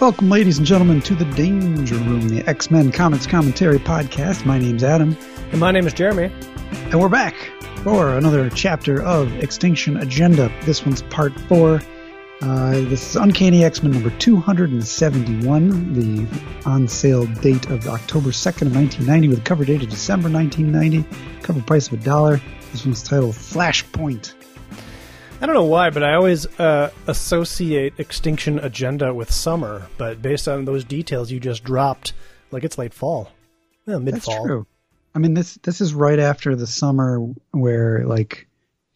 Welcome, ladies and gentlemen, to the Danger Room, the X Men Comics Commentary Podcast. My name's Adam. And my name is Jeremy. And we're back for another chapter of Extinction Agenda. This one's part four. Uh, this is Uncanny X Men number 271, the on sale date of October 2nd of 1990, with a cover date of December 1990, cover price of a dollar. This one's titled Flashpoint. I don't know why, but I always uh, associate Extinction Agenda with summer. But based on those details you just dropped, like it's late fall, yeah, mid fall. That's true. I mean this this is right after the summer where like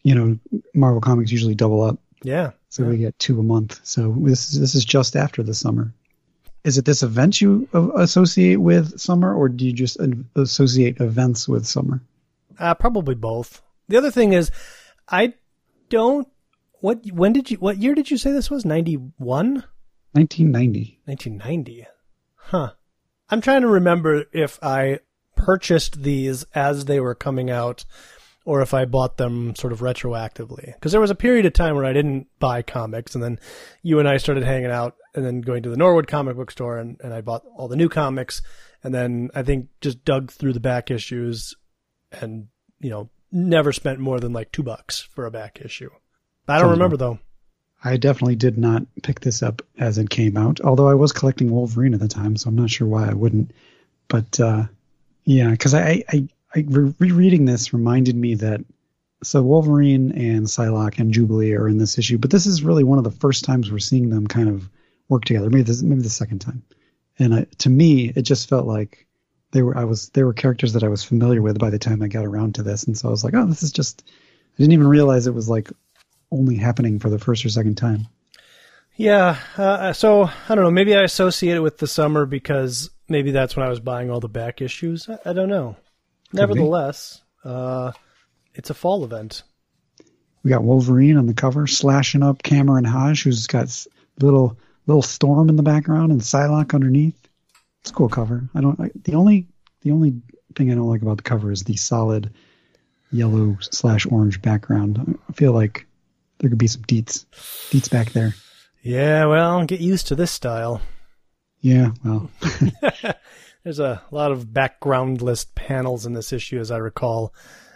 you know Marvel Comics usually double up. Yeah. So yeah. we get two a month. So this is this is just after the summer. Is it this event you associate with summer, or do you just associate events with summer? Uh, probably both. The other thing is, I don't what when did you what year did you say this was? 91 1990 1990 huh. I'm trying to remember if i purchased these as they were coming out or if i bought them sort of retroactively. Because there was a period of time where i didn't buy comics and then you and i started hanging out and then going to the norwood comic book store and, and i bought all the new comics. And then i think just dug through the back issues and you know never spent more than like two bucks for a back issue I don't remember though. I definitely did not pick this up as it came out, although I was collecting Wolverine at the time, so I'm not sure why I wouldn't. But uh, yeah, because I, I, I rereading this reminded me that so Wolverine and Psylocke and Jubilee are in this issue, but this is really one of the first times we're seeing them kind of work together. Maybe this, maybe the second time, and I, to me, it just felt like they were I was they were characters that I was familiar with by the time I got around to this, and so I was like, oh, this is just. I didn't even realize it was like only happening for the first or second time. Yeah, uh, so I don't know. Maybe I associate it with the summer because maybe that's when I was buying all the back issues. I, I don't know. Could Nevertheless, uh, it's a fall event. We got Wolverine on the cover, slashing up Cameron Hodge, who's got little little storm in the background and Psylocke underneath. It's a cool cover. I don't. I, the only the only thing I don't like about the cover is the solid yellow slash orange background. I feel like there could be some deets, deets back there. Yeah, well, get used to this style. Yeah, well. There's a lot of backgroundless panels in this issue, as I recall,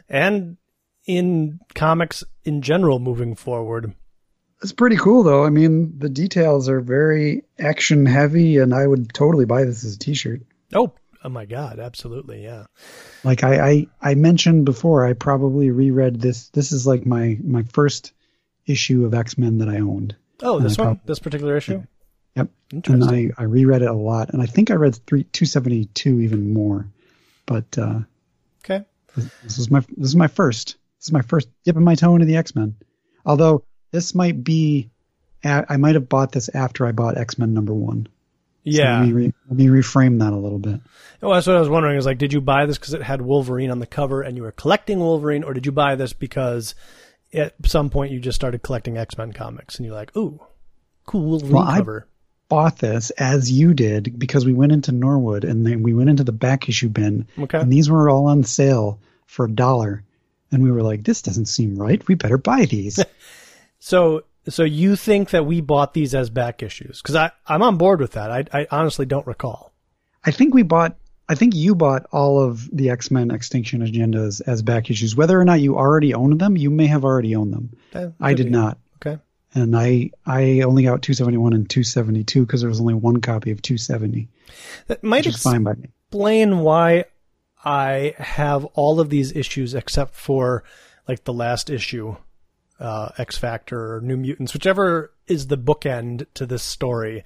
and in comics in general moving forward. It's pretty cool, though. I mean, the details are very action heavy, and I would totally buy this as a T-shirt. Oh, oh my god, absolutely, yeah. Like I, I, I mentioned before, I probably reread this. This is like my my first issue of X Men that I owned. Oh, this one, this particular issue. Yep. And I I reread it a lot, and I think I read three two seventy two even more. But uh, okay, this, this is my this is my first. This is my first dipping my toe into the X Men. Although this might be, I might have bought this after I bought X Men number one. Yeah. So let, me re, let me reframe that a little bit. Well, that's what I was wondering. Is like, did you buy this because it had Wolverine on the cover and you were collecting Wolverine, or did you buy this because at some point you just started collecting X Men comics and you're like, ooh, cool well, cover. I bought this as you did because we went into Norwood and then we went into the back issue bin. Okay. And these were all on sale for a dollar. And we were like, this doesn't seem right. We better buy these. so so you think that we bought these as back issues? Because I I'm on board with that. I I honestly don't recall. I think we bought I think you bought all of the X Men Extinction Agendas as back issues. Whether or not you already owned them, you may have already owned them. I did be. not. Okay. And I I only got 271 and 272 because there was only one copy of 270. That might which fine by me. explain why I have all of these issues except for like the last issue, uh, X Factor or New Mutants, whichever is the bookend to this story.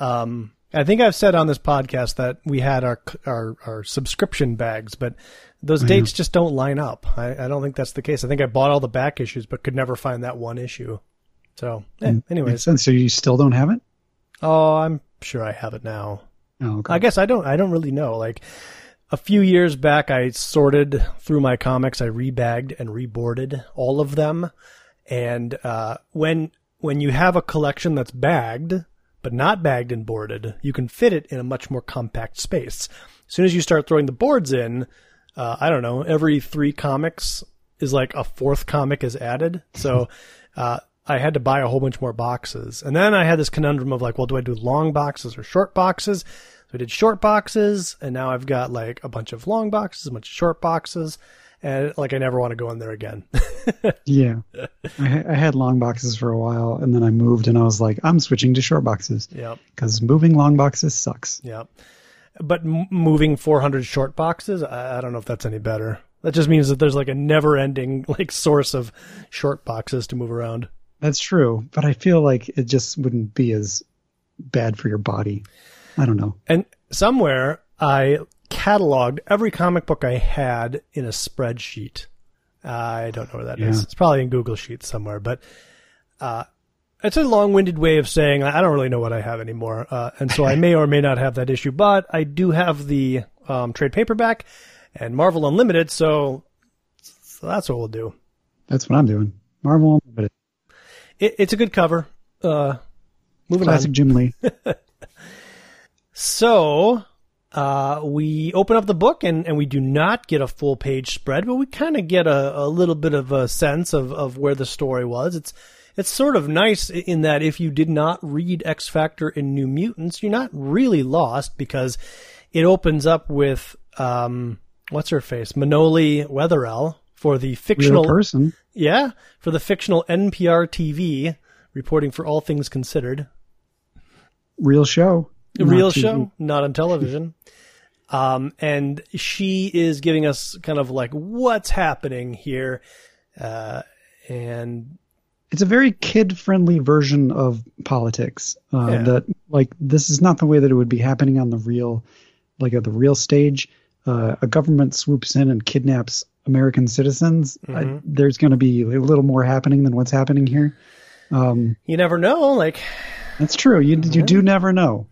Um, I think I've said on this podcast that we had our our, our subscription bags, but those dates just don't line up. I, I, don't think that's the case. I think I bought all the back issues, but could never find that one issue. So, yeah, anyways. So you still don't have it? Oh, I'm sure I have it now. Oh, okay. I guess I don't. I don't really know. Like a few years back, I sorted through my comics. I rebagged and reboarded all of them, and uh, when when you have a collection that's bagged but not bagged and boarded, you can fit it in a much more compact space. As soon as you start throwing the boards in, uh, I don't know, every three comics is like a fourth comic is added. So, uh, I had to buy a whole bunch more boxes. And then I had this conundrum of like, well, do I do long boxes or short boxes? So I did short boxes, and now I've got like a bunch of long boxes, a bunch of short boxes, and like I never want to go in there again. yeah, I, I, had long boxes for a while, and then I moved, and I was like, I'm switching to short boxes. Yeah, because moving long boxes sucks. Yeah, but m- moving 400 short boxes, I, I don't know if that's any better. That just means that there's like a never-ending like source of short boxes to move around. That's true, but I feel like it just wouldn't be as bad for your body. I don't know. And somewhere I cataloged every comic book I had in a spreadsheet. I don't know where that yeah. is. It's probably in Google Sheets somewhere, but uh, it's a long-winded way of saying I don't really know what I have anymore, uh, and so I may or may not have that issue. But I do have the um, trade paperback and Marvel Unlimited, so so that's what we'll do. That's what I'm doing. Marvel Unlimited. It, it's a good cover. Uh, moving Classic on. Jim Lee. so uh, we open up the book and, and we do not get a full page spread, but we kind of get a, a little bit of a sense of, of where the story was. It's it's sort of nice in that if you did not read X Factor and New Mutants, you're not really lost because it opens up with um, what's her face, Manoli Wetherell for the fictional Real person. Yeah, for the fictional NPR TV reporting for All Things Considered. Real show. A real TV. show, not on television. Um, and she is giving us kind of like what's happening here. Uh, and it's a very kid friendly version of politics. Uh, yeah. that like, this is not the way that it would be happening on the real, like at the real stage. Uh, a government swoops in and kidnaps American citizens. Mm-hmm. I, there's going to be a little more happening than what's happening here. Um, you never know. Like, that's true. You, you do never know.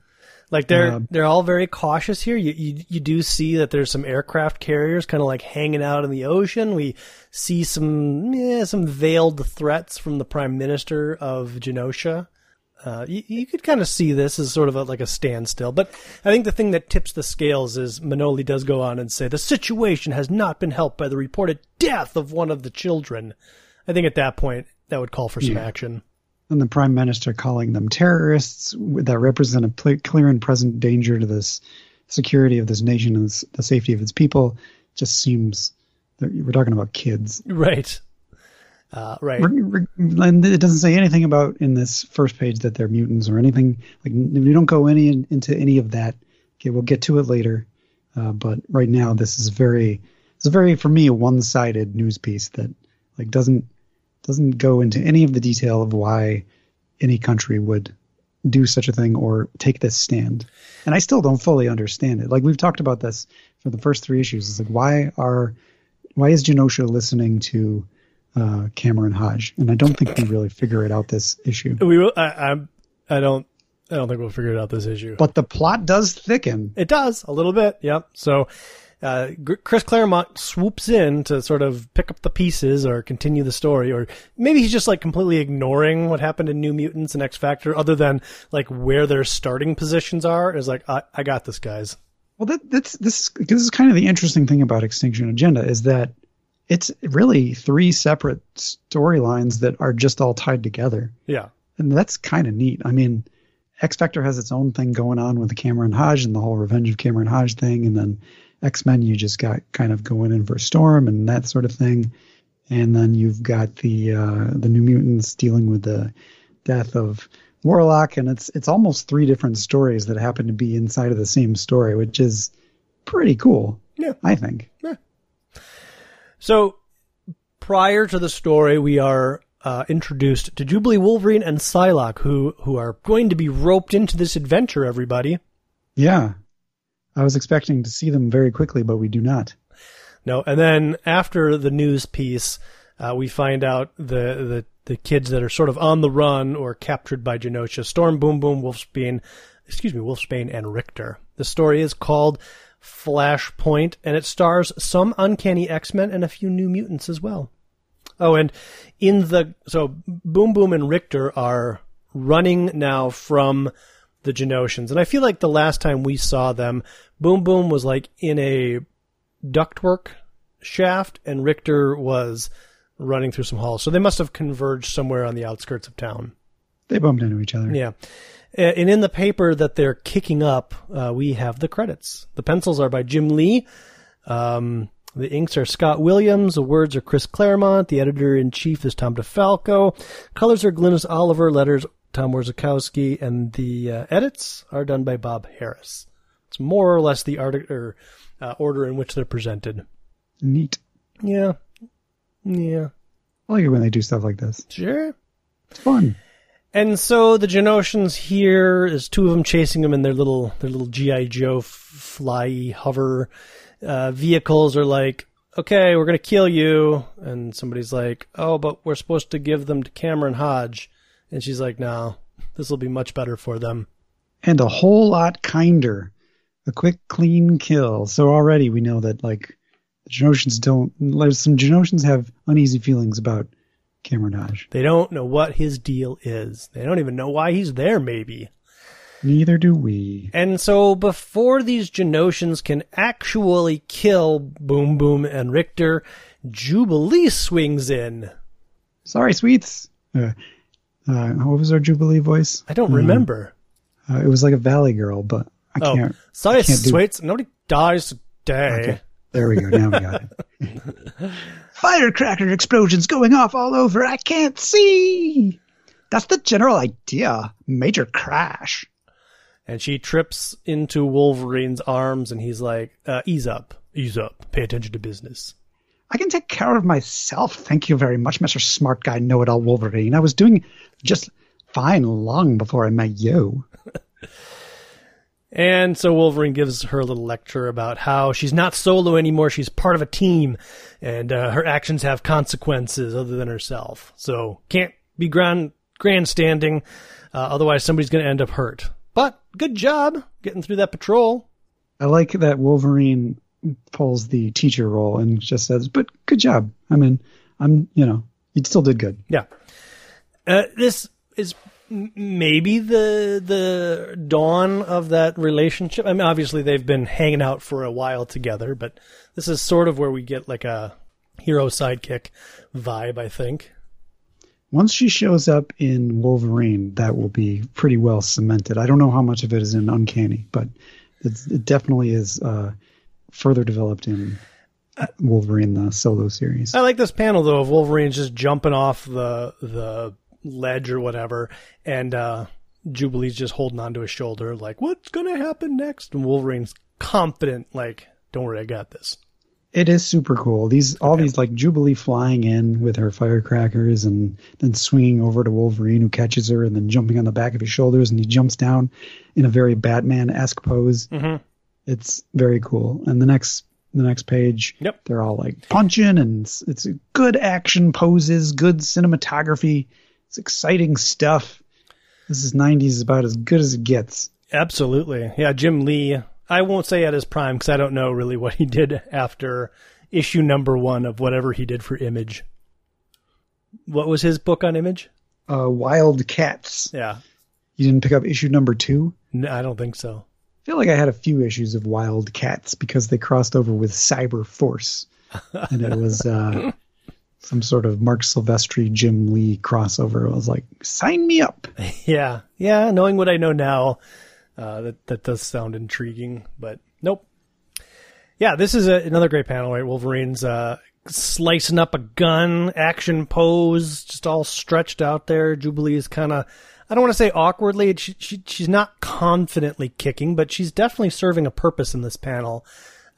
Like they're uh, they're all very cautious here. You, you you do see that there's some aircraft carriers kind of like hanging out in the ocean. We see some yeah, some veiled threats from the prime minister of Genosha. Uh, you, you, could kind of see this as sort of a, like a standstill, but I think the thing that tips the scales is Manoli does go on and say the situation has not been helped by the reported death of one of the children. I think at that point that would call for some yeah. action and the prime minister calling them terrorists that represent a clear and present danger to this security of this nation and the safety of its people just seems that we're talking about kids. Right. Uh, right. And it doesn't say anything about in this first page that they're mutants or anything. Like we don't go any into any of that. Okay we'll get to it later. Uh, but right now this is very it's a very for me a one-sided news piece that like doesn't doesn't go into any of the detail of why any country would do such a thing or take this stand. And I still don't fully understand it. Like we've talked about this for the first three issues. It's like why are why is Genosha listening to uh, Cameron Hodge? And I don't think we really figure it out this issue. We will. I, I, I don't. I don't think we'll figure it out this issue. But the plot does thicken. It does a little bit. Yep. So uh, Chris Claremont swoops in to sort of pick up the pieces or continue the story, or maybe he's just like completely ignoring what happened in New Mutants and X Factor, other than like where their starting positions are. Is like, I, I got this, guys. Well, that, that's this. This is kind of the interesting thing about Extinction Agenda is that it's really three separate storylines that are just all tied together. Yeah, and that's kind of neat. I mean. X Factor has its own thing going on with the Cameron Hodge and the whole Revenge of Cameron Hodge thing, and then X Men, you just got kind of going in for Storm and that sort of thing, and then you've got the uh, the New Mutants dealing with the death of Warlock, and it's it's almost three different stories that happen to be inside of the same story, which is pretty cool. Yeah, I think. Yeah. So prior to the story, we are uh, introduced to Jubilee Wolverine and Psylocke, who who are going to be roped into this adventure. Everybody. Yeah, I was expecting to see them very quickly, but we do not. No, and then after the news piece, uh, we find out the, the the kids that are sort of on the run or captured by Genosha, Storm, Boom Boom, Wolfsbane, excuse me, Wolfsbane and Rictor. The story is called Flashpoint, and it stars some uncanny X-Men and a few new mutants as well. Oh, and in the so Boom Boom and Rictor are running now from the Genoshans. And I feel like the last time we saw them, Boom Boom was like in a ductwork shaft, and Rictor was running through some halls. So they must have converged somewhere on the outskirts of town. They bumped into each other. Yeah. And in the paper that they're kicking up, uh, we have the credits. The pencils are by Jim Lee. Um, the inks are Scott Williams. The words are Chris Claremont. The editor in chief is Tom DeFalco. Colors are Glynis Oliver. Letters Tom Orzechowski. And the uh, edits are done by Bob Harras. It's more or less the art or uh, order in which they're presented. Neat. Yeah. Yeah. I like it when they do stuff like this. Sure. It's fun. And so the Genoshans here is two of them chasing them in their little their little GI Joe fly hover uh, vehicles are like, okay, we're gonna kill you, and somebody's like, oh, but we're supposed to give them to Cameron Hodge, and she's like, no, this will be much better for them. And a whole lot kinder. A quick, clean kill. So already we know that like the Genoshans don't. Some Genoshans have uneasy feelings about Cameron Hodge. They don't know what his deal is. They don't even know why he's there. Maybe. Neither do we. And so before these Genoshans can actually kill Boom Boom and Rictor, Jubilee swings in. Sorry, sweets. Uh, uh, what was our Jubilee voice? I don't remember. Uh, it was like a Valley Girl, but I Oh, can't. sorry, I can't do- sweets. Nobody dies today. Okay, there we go. Now we got it. Firecracker explosions going off all over. I can't see. That's the general idea. Major crash. And she trips into Wolverine's arms, and he's like, uh, "Ease up, ease up. Pay attention to business." I can take care of myself. Thank you very much, Mr. Smart Guy Know It All Wolverine. I was doing just fine long before I met you. And so Wolverine gives her a little lecture about how she's not solo anymore. She's part of a team, and uh, her actions have consequences other than herself. So can't be grand grandstanding, uh, otherwise somebody's going to end up hurt. But good job getting through that patrol. I like that Wolverine pulls the teacher role and just says, "But good job. I mean, I'm, you know, you still did good." Yeah. Uh, this is maybe the the dawn of that relationship. I mean, obviously they've been hanging out for a while together, but this is sort of where we get like a hero sidekick vibe. I think. Once she shows up in Wolverine, that will be pretty well cemented. I don't know how much of it is in Uncanny, but it's, it definitely is uh, further developed in Wolverine the solo series. I like this panel though of Wolverine just jumping off the the ledge or whatever, and uh, Jubilee's just holding onto his shoulder, like, "What's gonna happen next?" And Wolverine's confident, like, "Don't worry, I got this." It is super cool. These all these like Jubilee flying in with her firecrackers and then swinging over to Wolverine who catches her and then jumping on the back of his shoulders and he jumps down in a very Batman esque pose. Mhm. It's very cool. And the next the next page, Yep. they're all like punching and it's, it's good action poses, good cinematography. It's exciting stuff. This is 90s about as good as it gets. Absolutely. Yeah, Jim Lee. I won't say at his prime because I don't know really what he did after issue number one of whatever he did for Image. What was his book on Image? Uh, Wild Cats. Yeah. You didn't pick up issue number two? No, I don't think so. Feel like I had a few issues of Wild Cats because they crossed over with Cyber Force, and it was uh, some sort of Marc Silvestri, Jim Lee crossover. I was like, sign me up. Yeah. Yeah. Knowing what I know now, uh, that, that does sound intriguing, but nope. Yeah, this is a, another great panel, right? Wolverine's uh, slicing up a gun, action pose, just all stretched out there. Jubilee is kind of, I don't want to say awkwardly, she, she, she's not confidently kicking, but she's definitely serving a purpose in this panel.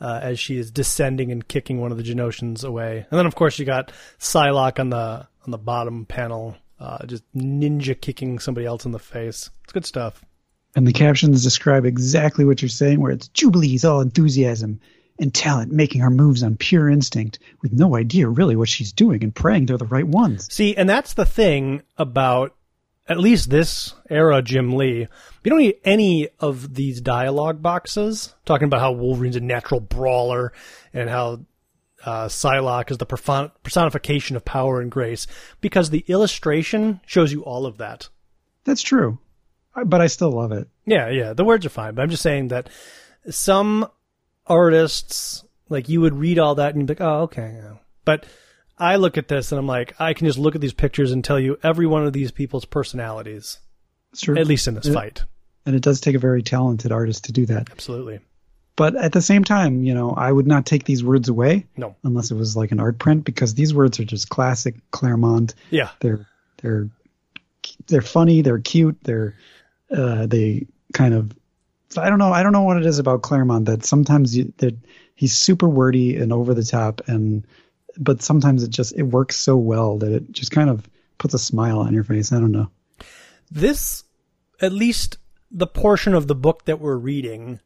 Uh, as she is descending and kicking one of the Genoshans away, and then of course you got Psylocke on the on the bottom panel, uh, just ninja kicking somebody else in the face. It's good stuff. And the captions describe exactly what you're saying, where it's Jubilee's all enthusiasm and talent, making her moves on pure instinct, with no idea really what she's doing and praying they're the right ones. See, and that's the thing about at least this era Jim Lee. You don't need any of these dialogue boxes talking about how Wolverine's a natural brawler and how uh, Psylocke is the personification of power and grace because the illustration shows you all of that. That's true, but I still love it. Yeah, yeah, the words are fine, but I'm just saying that some artists, like you would read all that and you'd be like, oh, okay. But I look at this and I'm like, I can just look at these pictures and tell you every one of these people's personalities, true. at least in this fight. and it does take a very talented artist to do that. Absolutely. But at the same time, you know, I would not take these words away No. unless it was like an art print because these words are just classic Claremont. Yeah. They're they're they're funny, they're cute, they're uh, they kind of I don't know I don't know what it is about Claremont that sometimes you, that he's super wordy and over the top and but sometimes it just it works so well that it just kind of puts a smile on your face. I don't know. This, at least the portion of the book that we're reading,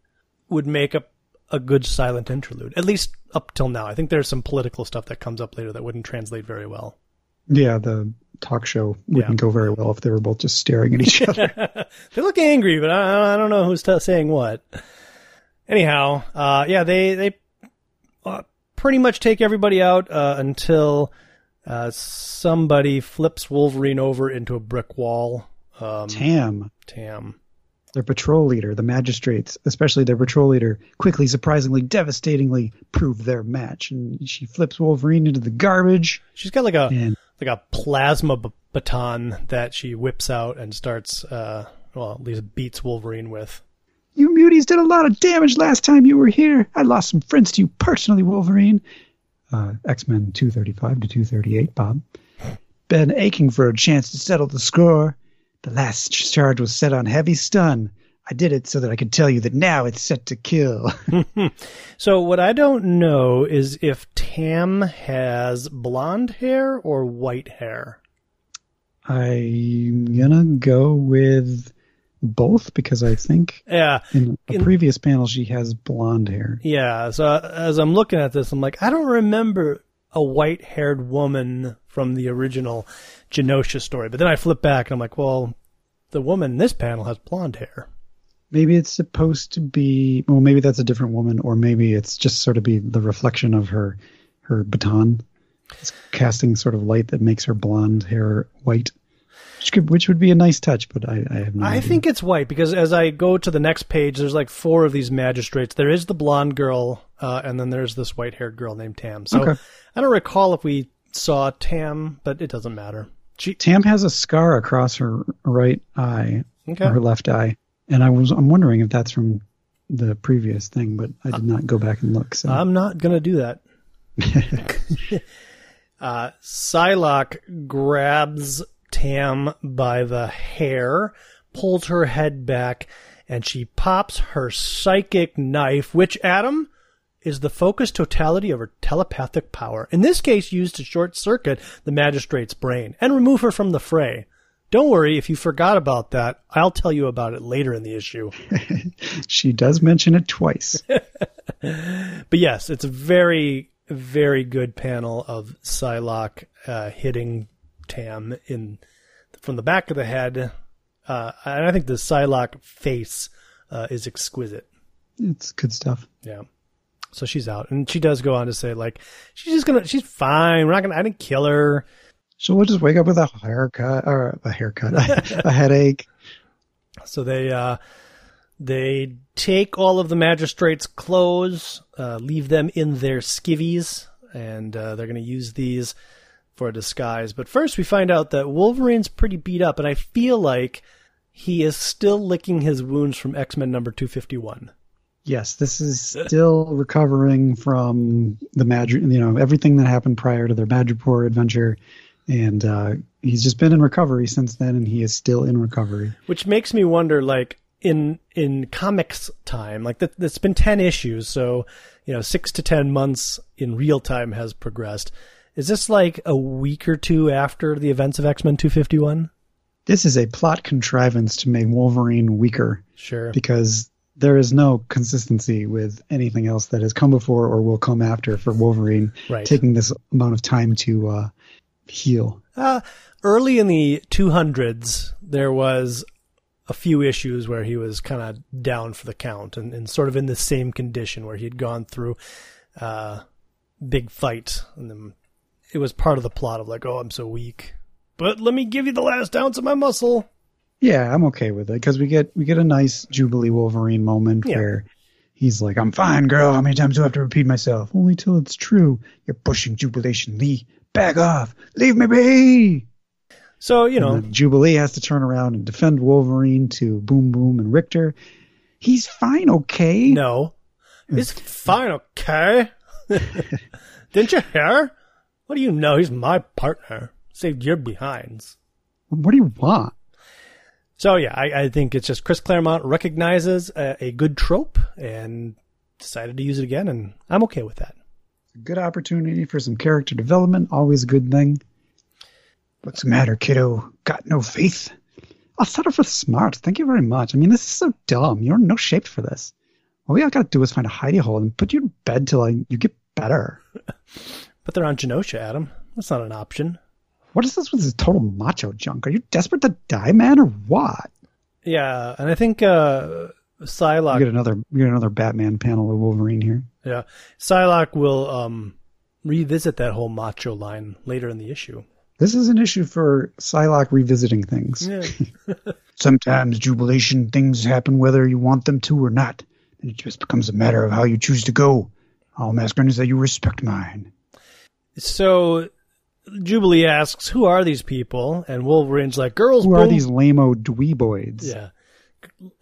would make a, a good silent interlude, at least up till now. I think there's some political stuff that comes up later that wouldn't translate very well. Yeah, the talk show wouldn't go very well if they were both just staring at each other. they look angry, but I, I don't know who's t- saying what. Anyhow, uh, yeah, they they uh, pretty much take everybody out uh, until uh, somebody flips Wolverine over into a brick wall. Um, Tam, Tam. their patrol leader, the magistrates, especially their patrol leader, quickly, surprisingly, devastatingly prove their match, and she flips Wolverine into the garbage. She's got like a And like a plasma b- baton that she whips out and starts, uh, well, at least beats Wolverine with. You muties did a lot of damage last time you were here. I lost some friends to you personally, Wolverine. Uh, X Men 235 to 238, Bob. Been aching for a chance to settle the score. The last charge was set on heavy stun. I did it so that I could tell you that now it's set to kill. So what I don't know is if Tam has blonde hair or white hair. I'm gonna go with both because I think Yeah, in a In- previous panel she has blonde hair. yeah. So as I'm looking at this, I'm like, I don't remember a white-haired woman from the original Genosha story. But then I flip back and I'm like, well, the woman in this panel has blonde hair. Maybe it's supposed to be well, maybe that's a different woman, or maybe it's just sort of be the reflection of her her baton. It's casting sort of light that makes her blonde hair white. Which could which would be a nice touch, but I, I have no I idea. think it's white because as I go to the next page, there's like four of these magistrates. There is the blonde girl, uh, and then there's this white-haired girl named Tam. So Okay. I don't recall if we saw Tam, but it doesn't matter. She, Tam has a scar across her right eye, okay. or her left eye, and I was I'm wondering if that's from the previous thing, but I did not go back and look. So I'm not gonna do that. uh, Psylocke grabs Tam by the hair, pulls her head back, and she pops her psychic knife, which Adam is the focused totality of her telepathic power. In this case, used to short circuit the magistrate's brain and remove her from the fray. Don't worry if you forgot about that. I'll tell you about it later in the issue. she does mention it twice. But yes, it's a very, very good panel of Psylocke uh, hitting Tam in from the back of the head, uh, and I think the Psylocke face uh, is exquisite. it's good stuff. Yeah. So she's out, and she does go on to say, like, she's just gonna, she's fine. We're not gonna, I didn't kill her. So we'll just wake up with a haircut or a haircut, a headache. So they, uh, they take all of the magistrates' clothes, uh, leave them in their skivvies, and uh, they're going to use these for a disguise. But first, we find out that Wolverine's pretty beat up, and I feel like he is still licking his wounds from X Men number 251. Yes, this is still recovering from the Madri, you know, everything that happened prior to their Madripoor adventure, and uh, he's just been in recovery since then, and he is still in recovery. Which makes me wonder, like, in in comics time, like that, that's been ten issues, so you know, six to ten months in real time has progressed. Is this like a week or two after the events of X Men 251? This is a plot contrivance to make Wolverine weaker Sure. because there is no consistency with anything else that has come before or will come after for Wolverine Right. taking this amount of time to uh, heal. Uh, early in the 200s, there was a few issues where he was kind of down for the count and, and sort of in the same condition where he'd gone through uh, big fight. And then it was part of the plot of like, oh, I'm so weak. But let me give you the last ounce of my muscle. Yeah, I'm okay with it because we get we get a nice Jubilee Wolverine moment Yeah. where he's like, "I'm fine, girl. How many times do I have to repeat myself? Only till it's true. You're pushing jubilation, Lee. back off, leave me be. So you know, Jubilee has to turn around and defend Wolverine to Boom Boom and Rictor. He's fine, okay. No, he's fine, okay. Didn't you hear? What do you know? He's my partner. Saved your behinds. What do you want? So yeah, I, I think it's just Chris Claremont recognizes a, a, good trope and decided to use it again, and I'm okay with that. A good opportunity for some character development, always a good thing. What's the matter, kiddo? Got no faith? I'll settle for smart. Thank you very much. I mean, this is so dumb. You're no shape for this. All we all gotta do is find a hidey hole and put you to bed till like, you get better. but they're on Genosha, Adam. That's not an option. What is this with this total macho junk? Are you desperate to die, man, or what? Yeah, and I think uh, Psylocke. We get another we get another Batman panel of Wolverine here. Yeah, Psylocke will um, revisit that whole macho line later in the issue. This is an issue for Psylocke revisiting things. Yeah. Sometimes jubilation things happen whether you want them to or not. And it just becomes a matter of how you choose to go. All I'm asking is that you respect mine. So Jubilee asks, "Who are these people?" And Wolverine's like, "Girls." Who boom. are these lameo dweeboids? Yeah,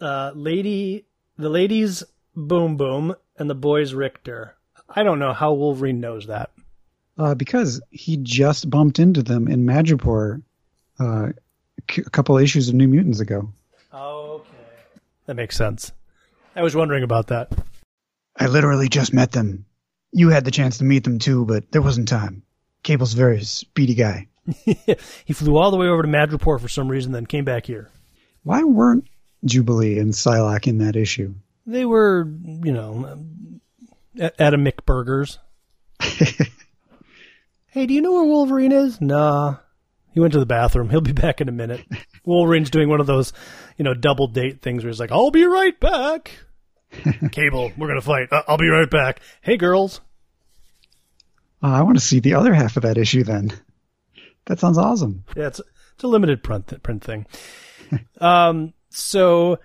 uh, lady, the ladies Boom Boom and the boys Rictor. I don't know how Wolverine knows that. Uh, because he just bumped into them in Madripoor uh, a couple issues of New Mutants ago. Okay, that makes sense. I was wondering about that. I literally just met them. You had the chance to meet them too, but there wasn't time. Cable's a very speedy guy. he flew all the way over to Madripoor for some reason, then came back here. Why weren't Jubilee and Psylocke in that issue? They were, you know, at, at a McBurgers. hey, do you know where Wolverine is? Nah. He went to the bathroom. He'll be back in a minute. Wolverine's doing one of those, you know, double date things where he's like, I'll be right back. Cable, we're going to fight. Uh, I'll be right back. Hey, girls. Uh, I want to see the other half of that issue then. That sounds awesome. Yeah, it's, it's a limited print, print thing. um, so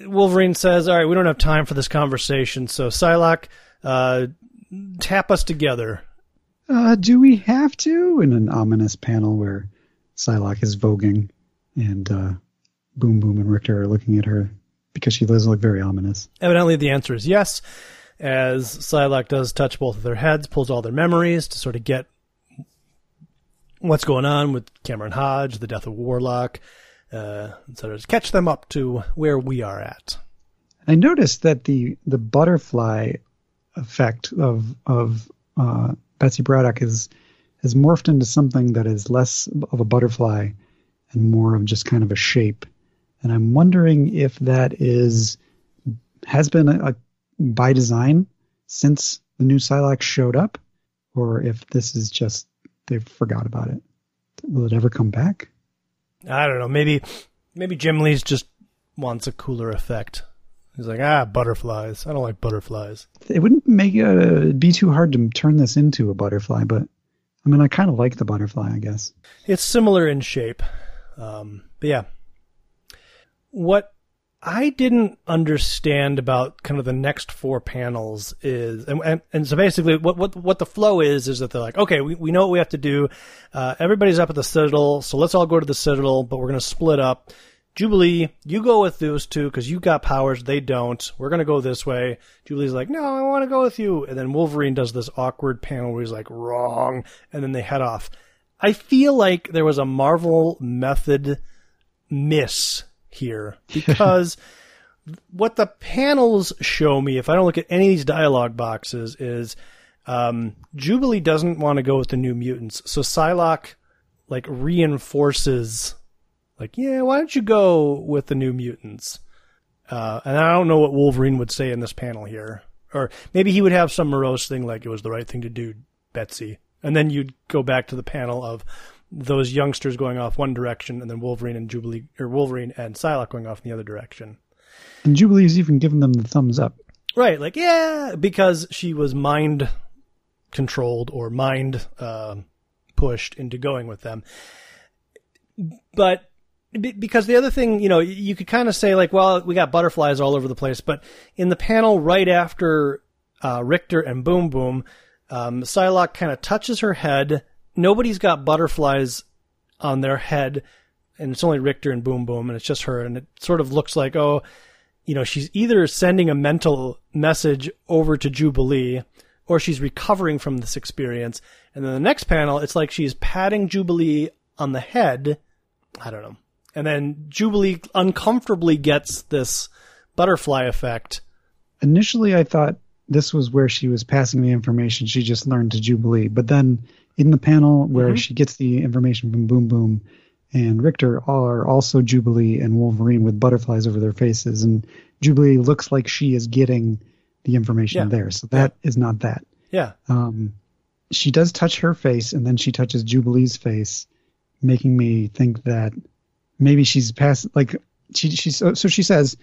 Wolverine says, all right, we don't have time for this conversation. So Psylocke, uh, tap us together. Uh, do we have to? In an ominous panel where Psylocke is voguing and uh, Boom Boom and Rictor are looking at her because she does look very ominous. Evidently, the answer is yes, as Psylocke does touch both of their heads, pulls all their memories to sort of get what's going on with Cameron Hodge, the death of Warlock, uh, etc. To catch them up to where we are at. I noticed that the the butterfly effect of of uh, Betsy Braddock is has morphed into something that is less of a butterfly and more of just kind of a shape. And I'm wondering if that is has been a, a by design since the new Psylocke showed up, or if this is just they forgot about it. Will it ever come back? I don't know. Maybe maybe Jim Lee's just wants a cooler effect. He's like, ah, butterflies. I don't like butterflies. It wouldn't make it be too hard to turn this into a butterfly, but I mean, I kind of like the butterfly, I guess. It's similar in shape. Um, but yeah. What I didn't understand about kind of the next four panels is, and, and, and, so basically what, what, what the flow is, is that they're like, okay, we, we know what we have to do. Uh, everybody's up at the Citadel, so let's all go to the Citadel, but we're going to split up. Jubilee, you go with those two because you got powers, they don't. We're going to go this way. Jubilee's like, no, I want to go with you. And then Wolverine does this awkward panel where he's like, wrong. And then they head off. I feel like there was a Marvel method miss here because what the panels show me, if I don't look at any of these dialogue boxes, is um, Jubilee doesn't want to go with the New Mutants, so Psylocke like reinforces, like, yeah, why don't you go with the New Mutants? Uh, and I don't know what Wolverine would say in this panel here, or maybe he would have some morose thing like it was the right thing to do, Betsy, and then you'd go back to the panel of those youngsters going off one direction, and then Wolverine and Jubilee or Wolverine and Psylocke going off in the other direction. And Jubilee's even giving them the thumbs up. Right, like yeah, because she was mind controlled or mind uh, pushed into going with them. But because the other thing, you know, you could kind of say like, well, we got butterflies all over the place, but in the panel right after uh, Rictor and Boom Boom, um, Psylocke kind of touches her head nobody's got butterflies on their head, and it's only Rictor and Boom Boom, and it's just her, and it sort of looks like oh, you know, she's either sending a mental message over to Jubilee, or she's recovering from this experience. And then the next panel, it's like she's patting Jubilee on the head. I don't know. And then Jubilee uncomfortably gets this butterfly effect. Initially, I thought this was where she was passing the information she just learned to Jubilee. But then in the panel where mm-hmm. she gets the information from Boom Boom and Rictor are also Jubilee and Wolverine with butterflies over their faces. And Jubilee looks like she is getting the information yeah. there. So that yeah. is not that. Yeah. Um, she does touch her face and then she touches Jubilee's face, making me think that maybe she's past, like, she, she, so, so she says,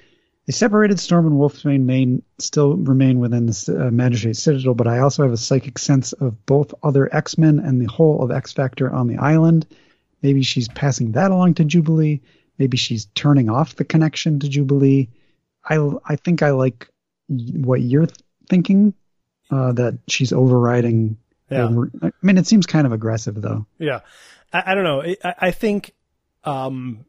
a separated Storm and Wolfsbane may still remain within the uh, Magistrate Citadel, but I also have a psychic sense of both other X Men and the whole of X Factor on the island. Maybe she's passing that along to Jubilee. Maybe she's turning off the connection to Jubilee. I, I think I like what you're thinking, uh, that she's overriding. Yeah. Over, I mean, it seems kind of aggressive, though. Yeah. I, I don't know. I, I think um,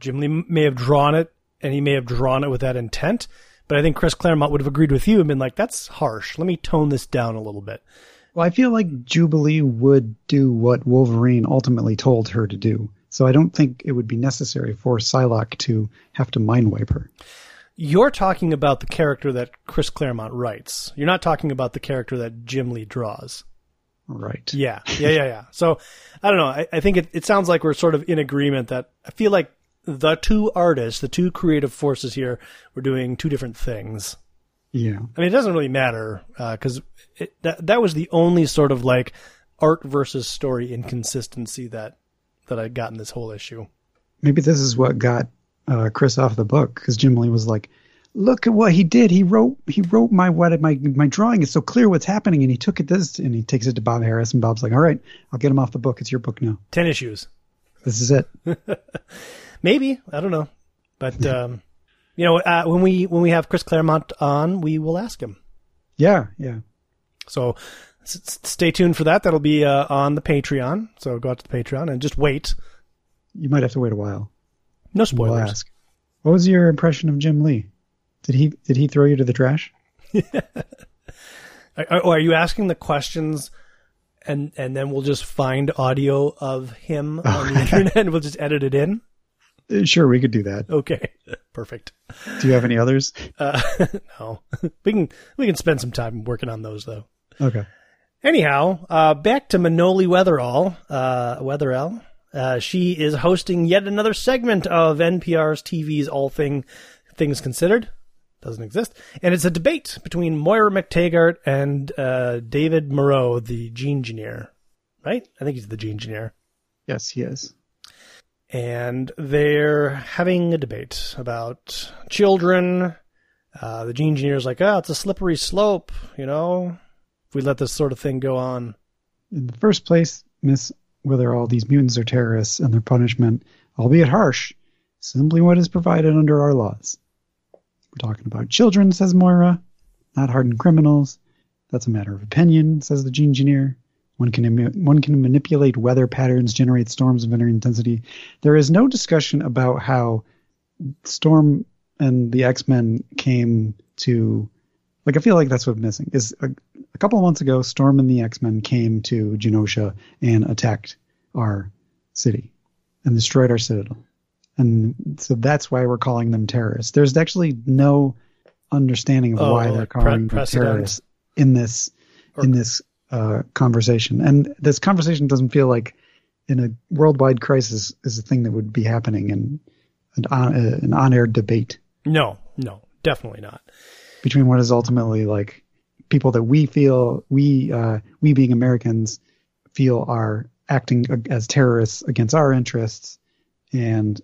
Jim Lee may have drawn it and he may have drawn it with that intent. But I think Chris Claremont would have agreed with you and been like, "That's harsh. Let me tone this down a little bit." Well, I feel like Jubilee would do what Wolverine ultimately told her to do, so I don't think it would be necessary for Psylocke to have to mind wipe her. You're talking about the character that Chris Claremont writes. You're not talking about the character that Jim Lee draws. Right. Yeah. Yeah. Yeah. Yeah. so I don't know. I, I think it, it sounds like we're sort of in agreement that I feel like the two artists, the two creative forces here, were doing two different things. Yeah. I mean, it doesn't really matter because uh, that that was the only sort of like art versus story inconsistency that that I got in this whole issue. Maybe this is what got uh, Chris off the book because Jim Lee was like, "Look at what he did. He wrote he wrote my what my my drawing is so clear what's happening." And he took it this and he takes it to Bob Harras and Bob's like, "All right, I'll get him off the book. It's your book now. Ten issues. This is it." Maybe I don't know, but um, you know, uh, when we when we have Chris Claremont on, we will ask him. Yeah, yeah. So s- stay tuned for that. That'll be uh, on the Patreon. So go out to the Patreon and just wait. You might have to wait a while. No spoilers. We'll ask. What was your impression of Jim Lee? Did he did he throw you to the trash? are, are you asking the questions? and and then we'll just find audio of him on the internet and we'll just edit it in. Uh, sure, we could do that. Okay, perfect. Do you have any others? Uh, no, we can we can spend some time working on those though. Okay. Anyhow, uh, back to Manoli Wetherell. Uh, Wetherell. Uh, she is hosting yet another segment of NPR's TV's All Thing Things Considered. Doesn't exist, and it's a debate between Moira MacTaggert and uh, David Moreau, the gene engineer. Right? I think he's the gene engineer. Yes, he is and they're having a debate about children. Uh, the gene engineer's like, oh, it's a slippery slope, you know, if we let this sort of thing go on. In the first place, Miss, Wetherell these mutants are terrorists and their punishment, albeit harsh, simply what is provided under our laws. We're talking about children, says Moira, not hardened criminals. That's a matter of opinion, says the gene engineer. One can one can manipulate weather patterns, generate storms of varying intensity. There is no discussion about how Storm and the X Men came to. Like I feel like that's what's missing. Is a, a couple of months ago, Storm and the X Men came to Genosha and attacked our city and destroyed our citadel, and so that's why we're calling them terrorists. There's actually no understanding of oh, why oh, they're calling pre- them terrorists in this or, in this uh, conversation. And this conversation doesn't feel like in a worldwide crisis is a thing that would be happening in an on, uh, an on-air debate. No, no, definitely not. Between what is ultimately like people that we feel we uh, we being Americans feel are acting as terrorists against our interests, and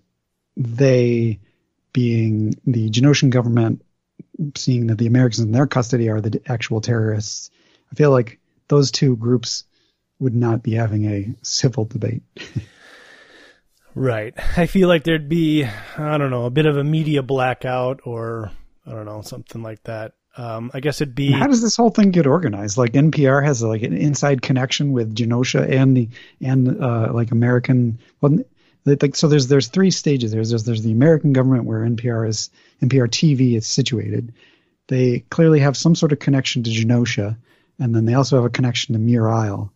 they being the Genoshan government seeing that the Americans in their custody are the actual terrorists. I feel like those two groups would not be having a civil debate. right. I feel like there'd be, I don't know, a bit of a media blackout or, I don't know, something like that. Um, I guess it'd be How does this whole thing get organized? Like NPR has like an inside connection with Genosha and the and uh, like American. Well, like so there's there's three stages. There's there's, there's the American government where NPR is NPR TV is situated. They clearly have some sort of connection to Genosha, and then they also have a connection to Muir Isle.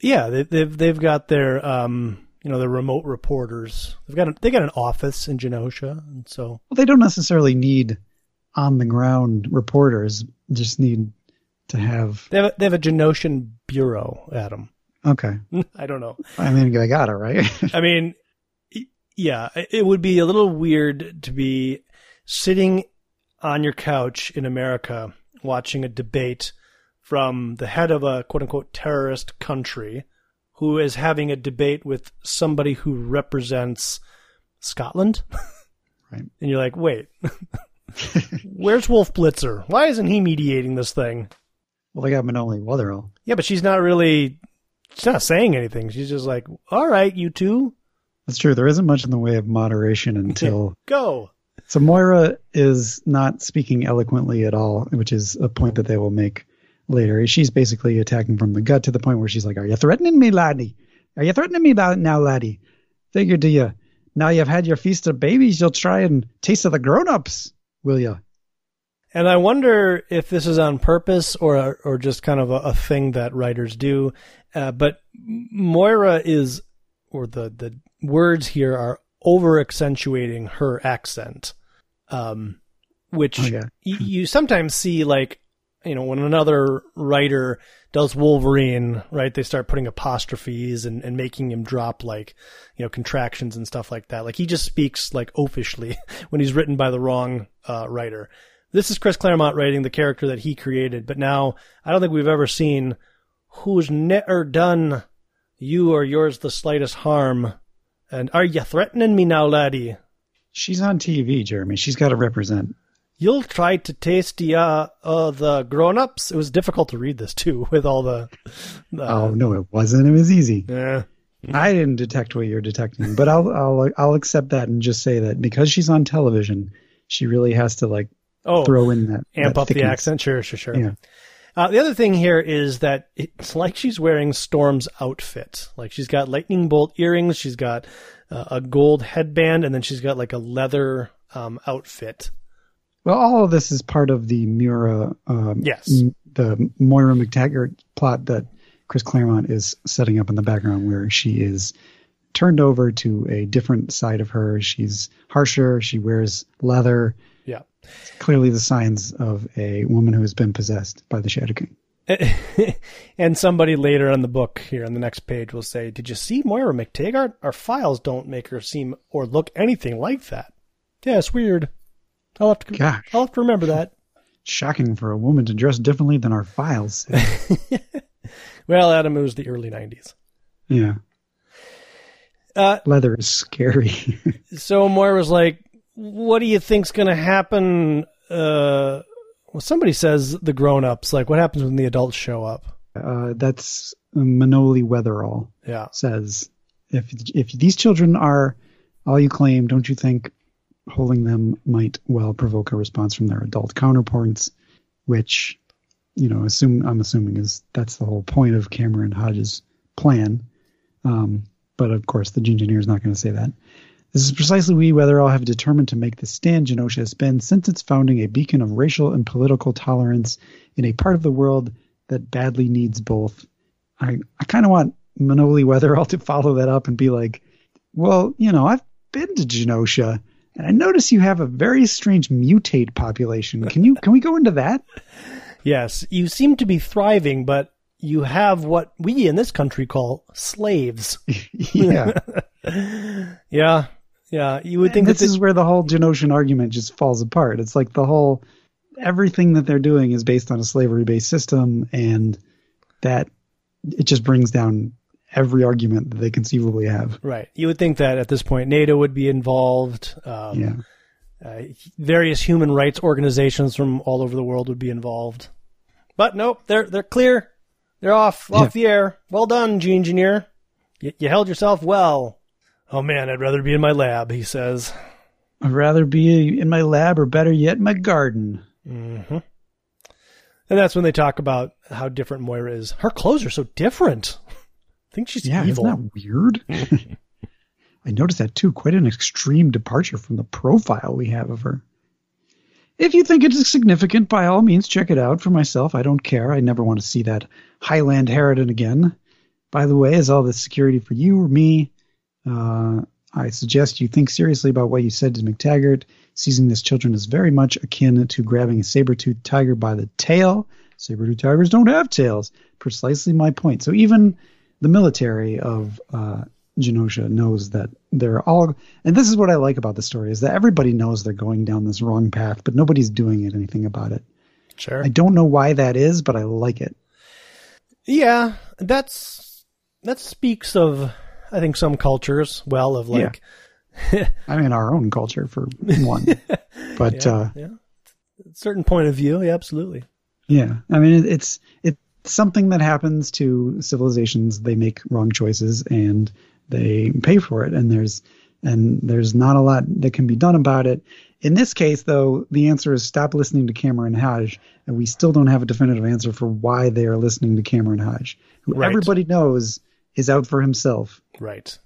yeah, they, they've they've got their um, you know, their remote reporters. They've got a, they got an office in Genosha, and so Well, they don't necessarily need on the ground reporters. Just need to have they have a, they have a Genoshan bureau, Adam. okay. I don't know. I mean, I got it right. I mean, yeah, it would be a little weird to be sitting on your couch in America watching a debate from the head of a quote unquote terrorist country who is having a debate with somebody who represents Scotland. Right. And you're like, wait, where's Wolf Blitzer? Why isn't he mediating this thing? well, they got Manoli Wetherell. Yeah, but she's not really, she's not saying anything. She's just like, all right, you two, That's true. There isn't much in the way of moderation until go. So Moira is not speaking eloquently at all, which is a point that they will make later. She's basically attacking from the gut to the point where she's like, "Are you threatening me, laddie? Are you threatening me now, laddie? Figure do you? Now you've had your feast of babies, you'll try and taste of the grown-ups, will you?" And I wonder if this is on purpose or or just kind of a, a thing that writers do. Uh, but Moira is, or the the words here are over accentuating her accent, um, which Oh, yeah. y- you sometimes see like you know when another writer does Wolverine, right? They start putting apostrophes and, and making him drop like you know contractions and stuff like that. Like he just speaks like oafishly when he's written by the wrong uh, writer. This is Chris Claremont writing the character that he created, but now I don't think we've ever seen who's never done you or yours the slightest harm. And are you threatening me now, laddie? She's on TV, Jeremy. She's got to represent. You'll try to taste the uh, uh the grown-ups. It was difficult to read this too with all the. the oh no, it wasn't. It was easy. yeah. I didn't detect what you're detecting, but I'll I'll I'll accept that and just say that because she's on television, she really has to like Oh, throw in that amp that up the accent. Sure, sure, sure. Yeah. Uh, the other thing here is that it's like she's wearing Storm's outfit. Like she's got lightning bolt earrings, she's got uh, a gold headband, and then she's got like a leather um, outfit. Well, all of this is part of the Mura, um, Yes. m- the Moira MacTaggert plot that Chris Claremont is setting up in the background, where she is turned over to a different side of her. She's harsher. She wears leather. Yeah. Clearly, the signs of a woman who has been possessed by the Shadow King. and somebody later in the book here on the next page will say, "Did you see Moira MacTaggert? Our files don't make her seem or look anything like that." Yeah, it's weird. I'll have to. Gosh. I'll have to remember that. Shocking for a woman to dress differently than our files. Well, Adam, it was the early '90s. yeah, Uh, leather is scary. so Moira's like, "What do you think's going to happen?" Uh, well, somebody says the grown-ups. Like, what happens when the adults show up? uh, that's Manoli Wetherell. Yeah. says if if these children are all you claim, don't you think holding them might well provoke a response from their adult counterparts, which you know assume I'm assuming is that's the whole point of Cameron Hodges' plan. Um, but of course, the engineer is not going to say that. This is precisely we Wetherell have determined to make the stand Genosha has been since its founding a beacon of racial and political tolerance in a part of the world that badly needs both. I, I kind of want Manoli Wetherell to follow that up and be like, well, you know, I've been to Genosha and I notice you have a very strange mutate population. Can you can we go into that? Yes, you seem to be thriving, but you have what we in this country call slaves. yeah. Yeah, yeah. You would think this is where the whole Genoshan argument just falls apart. It's like the whole everything that they're doing is based on a slavery based system and that it just brings down every argument that they conceivably have. right. You would think that at this point NATO would be involved. Um, Yeah. uh, various human rights organizations from all over the world would be involved. But nope, they're they're clear. They're off off the air. Well done, G engineer. You, you held yourself well. Oh man, I'd rather be in my lab. He says. I'd rather be in my lab or better yet, my garden. Mm-hmm. And that's when they talk about how different Moira is. Her clothes are so different. I think she's yeah, evil. isn't that weird? I noticed that too. Quite an extreme departure from the profile we have of her. If you think it's significant, by all means, check it out for myself. I don't care. I never want to see that Highland Harridan again. By the way, is all this security for you or me? Uh, I suggest you think seriously about what you said to MacTaggert. Seizing this children is very much akin to grabbing a saber-toothed tiger by the tail. Saber-toothed tigers don't have tails. Precisely my point. So even the military of uh, Genosha knows that they're all, and this is what I like about the story, is that everybody knows they're going down this wrong path, but nobody's doing anything about it. Sure. I don't know why that is, but I like it. Yeah, that's that speaks of I think some cultures well of like I mean, our own culture for one, but yeah, uh, yeah. certain point of view, yeah, absolutely. yeah, I mean, it, it's it's something that happens to civilizations. They make wrong choices and they pay for it, and there's and there's not a lot that can be done about it. In this case, though, the answer is stop listening to Cameron Hodge, and we still don't have a definitive answer for why they are listening to Cameron Hodge, who Right. everybody knows is out for himself. Right.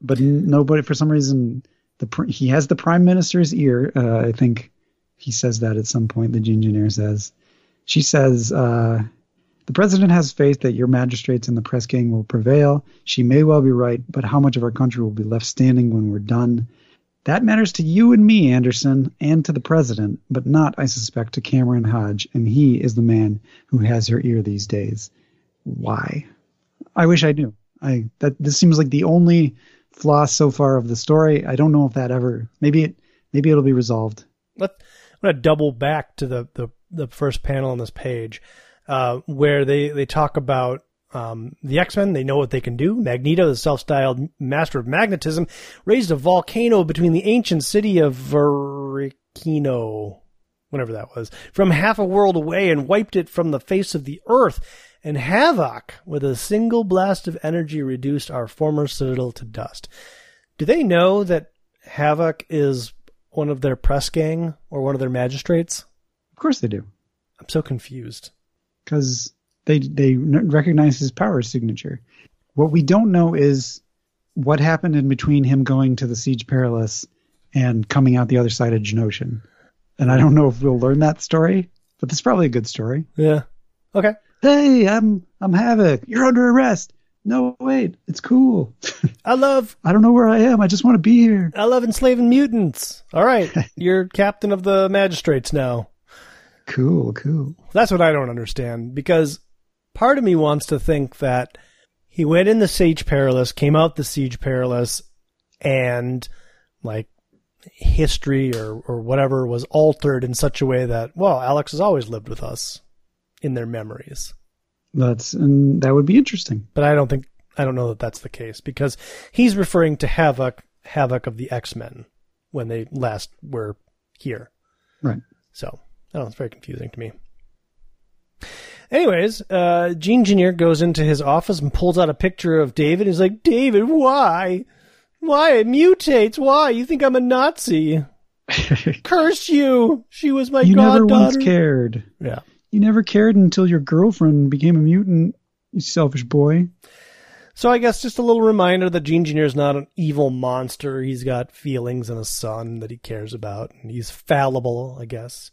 but nobody for some reason the he has the prime minister's ear. Uh, I think he says that at some point. The engineer says, she says, uh, the president has faith that your magistrates and the press gang will prevail. She may well be right, but how much of our country will be left standing when we're done? That matters to you and me, Anderson, and to the president, but not, I suspect, to Cameron Hodge, and he is the man who has her ear these days. Why? I wish I knew. I that this seems like the only flaw so far of the story. I don't know if that ever maybe it maybe it'll be resolved. Let I'm gonna double back to the the, the first panel on this page, uh, where they they talk about um, the X Men. They know what they can do. Magneto, the self-styled master of magnetism, raised a volcano between the ancient city of Verikino, whatever that was, from half a world away, and wiped it from the face of the earth. And Havoc, with a single blast of energy, reduced our former citadel to dust. Do they know that Havoc is one of their press gang or one of their magistrates? Of course they do, I'm so confused. because they they recognize his power signature. What we don't know is what happened in between him going to the Siege Perilous and coming out the other side of Genoshan. And I don't know if we'll learn that story, but it's probably a good story. Yeah. Okay. Hey, I'm I'm Havoc. You're under arrest. No, wait, it's cool. I love I don't know where I am. I just want to be here. I love enslaving mutants. All right, you're captain of the magistrates now. Cool, cool. That's what I don't understand because part of me wants to think that he went in the Siege Perilous, came out the Siege Perilous, and like history or, or whatever was altered in such a way that, well, Alex has always lived with us in their memories. That's and that would be interesting. But I don't think, I don't know that that's the case because he's referring to Havoc, Havoc of the X Men when they last were here. Right. So, I don't know, it's very confusing to me. Anyways, uh, Gene Engineer goes into his office and pulls out a picture of David. He's like, David, why? Why? It mutates. Why? You think I'm a Nazi? Curse you! She was my you never goddaughter. once cared. Yeah. You never cared until your girlfriend became a mutant. You selfish boy. So I guess just a little reminder that Gene Engineer is not an evil monster. He's got feelings and a son that he cares about, and he's fallible, I guess.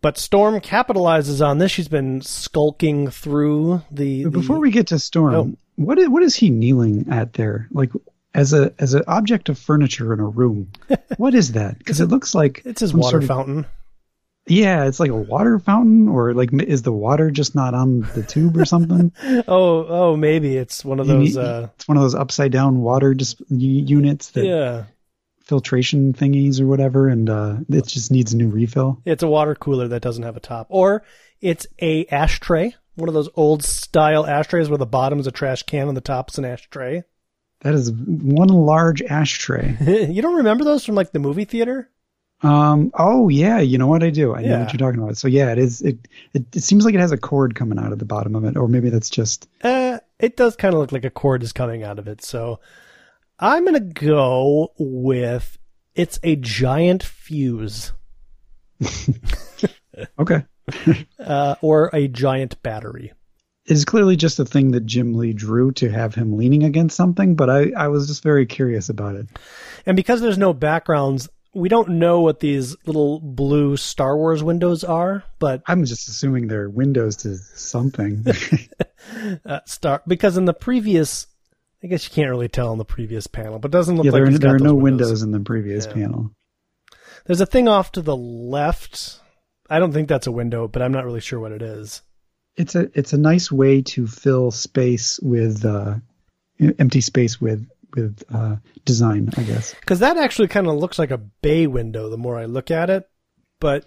But Storm capitalizes on this. She's been skulking through the. The- before we get to Storm, Oh. what is, what is he kneeling at there? Like as a as an object of furniture in a room. what is that? Because it looks like it's his water sort of- fountain. Yeah, it's like a water fountain, or like is the water just not on the tube or something? Oh, oh, maybe it's one of You those. need- Uh, it's one of those upside down water just units that yeah, filtration thingies or whatever, and uh, it just needs a new refill. it's a water cooler that doesn't have a top, or it's a ashtray. One of those old style ashtrays where the bottom is a trash can and the top is an ashtray. That is one large ashtray. you don't remember those from like the movie theater? Um. Oh yeah. You know what I do? I know what you're talking about. So yeah, it is. It, it it seems like it has a cord coming out of the bottom of it, or maybe that's just. Uh, it does kind of look like a cord is coming out of it. So I'm gonna go with it's a giant fuse. Okay. uh, or a giant battery. It's clearly just a thing that Jim Lee drew to have him leaning against something, but I, I was just very curious about it. And because there's no backgrounds, we don't know what these little blue Star Wars windows are, but I'm just assuming they're windows to something. uh, star because in the previous, I guess you can't really tell in the previous panel, but it doesn't look yeah, like there, there are no windows. windows in the previous Yeah. panel. There's a thing off to the left. I don't think that's a window, but I'm not really sure what it is. It's a it's a nice way to fill space with uh, empty space with with uh, design, I guess. Because that actually kind of looks like a bay window the more I look at it. But,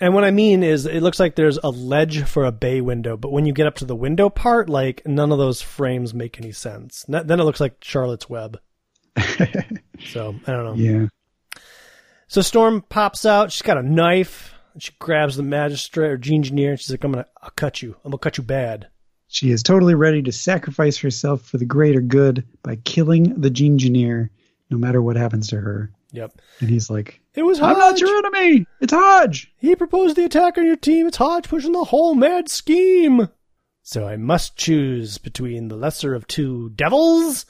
and what I mean is it looks like there's a ledge for a bay window, but when you get up to the window part, like none of those frames make any sense. Then it looks like Charlotte's Web. So, I don't know. yeah. So Storm pops out. She's got a knife. She grabs the magistrate or engineer. And she's like, I'm going to I'll cut you. I'm going to cut you bad. She is totally ready to sacrifice herself for the greater good by killing the Gene engineer, no matter what happens to her. Yep. And he's like, It was Hodge. I'm not your enemy. It's Hodge. He proposed the attack on your team. It's Hodge pushing the whole mad scheme. So I must choose between the lesser of two devils.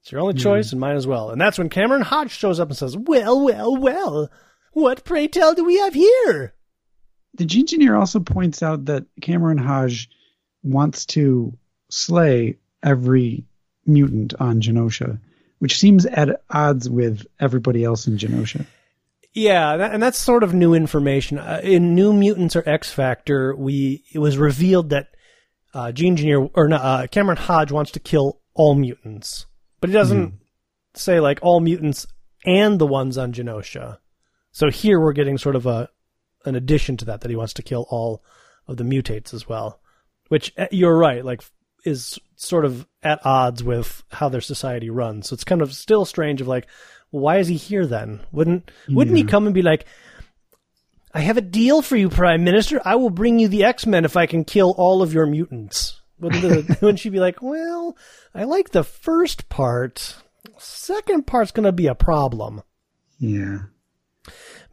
It's your only hmm. choice and mine as well. And that's when Cameron Hodge shows up and says, Well, well, well, what pray tell do we have here? The engineer also points out that Cameron Hodge wants to slay every mutant on Genosha, which seems at odds with everybody else in Genosha. Yeah, that, and that's sort of new information. Uh, in New Mutants or X Factor, we it was revealed that uh, Gene Engineer or uh, Cameron Hodge wants to kill all mutants, but he doesn't say like all mutants and the ones on Genosha. So here we're getting sort of a an addition to that that he wants to kill all of the mutates as well, which uh, you're right, like is sort of at odds with how their society runs. So it's kind of still strange of like, why is he here then? Wouldn't wouldn't he come and be like, I have a deal for you, Prime Minister. I will bring you the X Men if I can kill all of your mutants. Wouldn't, wouldn't she be like, well, I like the first part. Second part's going to be a problem. Yeah.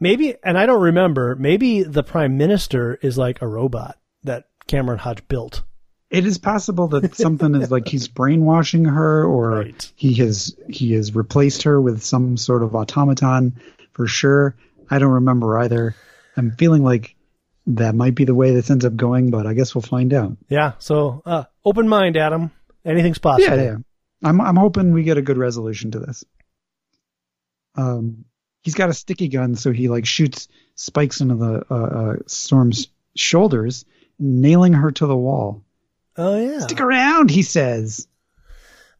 Maybe, and I don't remember, maybe the Prime Minister is like a robot that Cameron Hodge built. It is possible that something is like he's brainwashing her or Right. he has he has replaced her with some sort of automaton for sure. I don't remember either. I'm feeling like that might be the way this ends up going, but I guess we'll find out. Yeah, so uh, open mind, Adam. Anything's possible. Yeah, yeah. I'm I'm hoping we get a good resolution to this. Um, he's got a sticky gun, so he like shoots spikes into the uh, uh, Storm's shoulders, nailing her to the wall. Oh, yeah. Stick around, he says.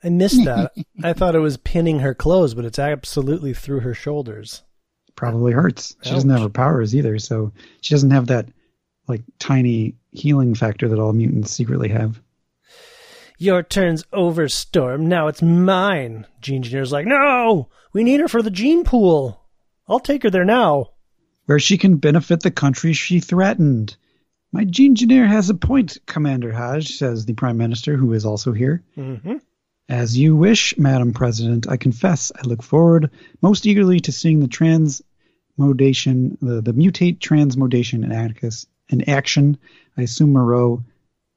I missed that. I thought it was pinning her clothes, but it's absolutely through her shoulders. Probably hurts. She doesn't have her powers either, so she doesn't have that like tiny healing factor that all mutants secretly have. Your turn's over, Storm. Now it's mine. Gene Engineer's like, no, we need her for the gene pool. I'll take her there now. Where she can benefit the country she threatened. My gene engineer has a point, Commander Hodge, says the Prime Minister, who is also here. Mm-hmm. As you wish, Madam President. I confess I look forward most eagerly to seeing the transmodation, the, the mutate transmodation in Atticus in action. I assume Moreau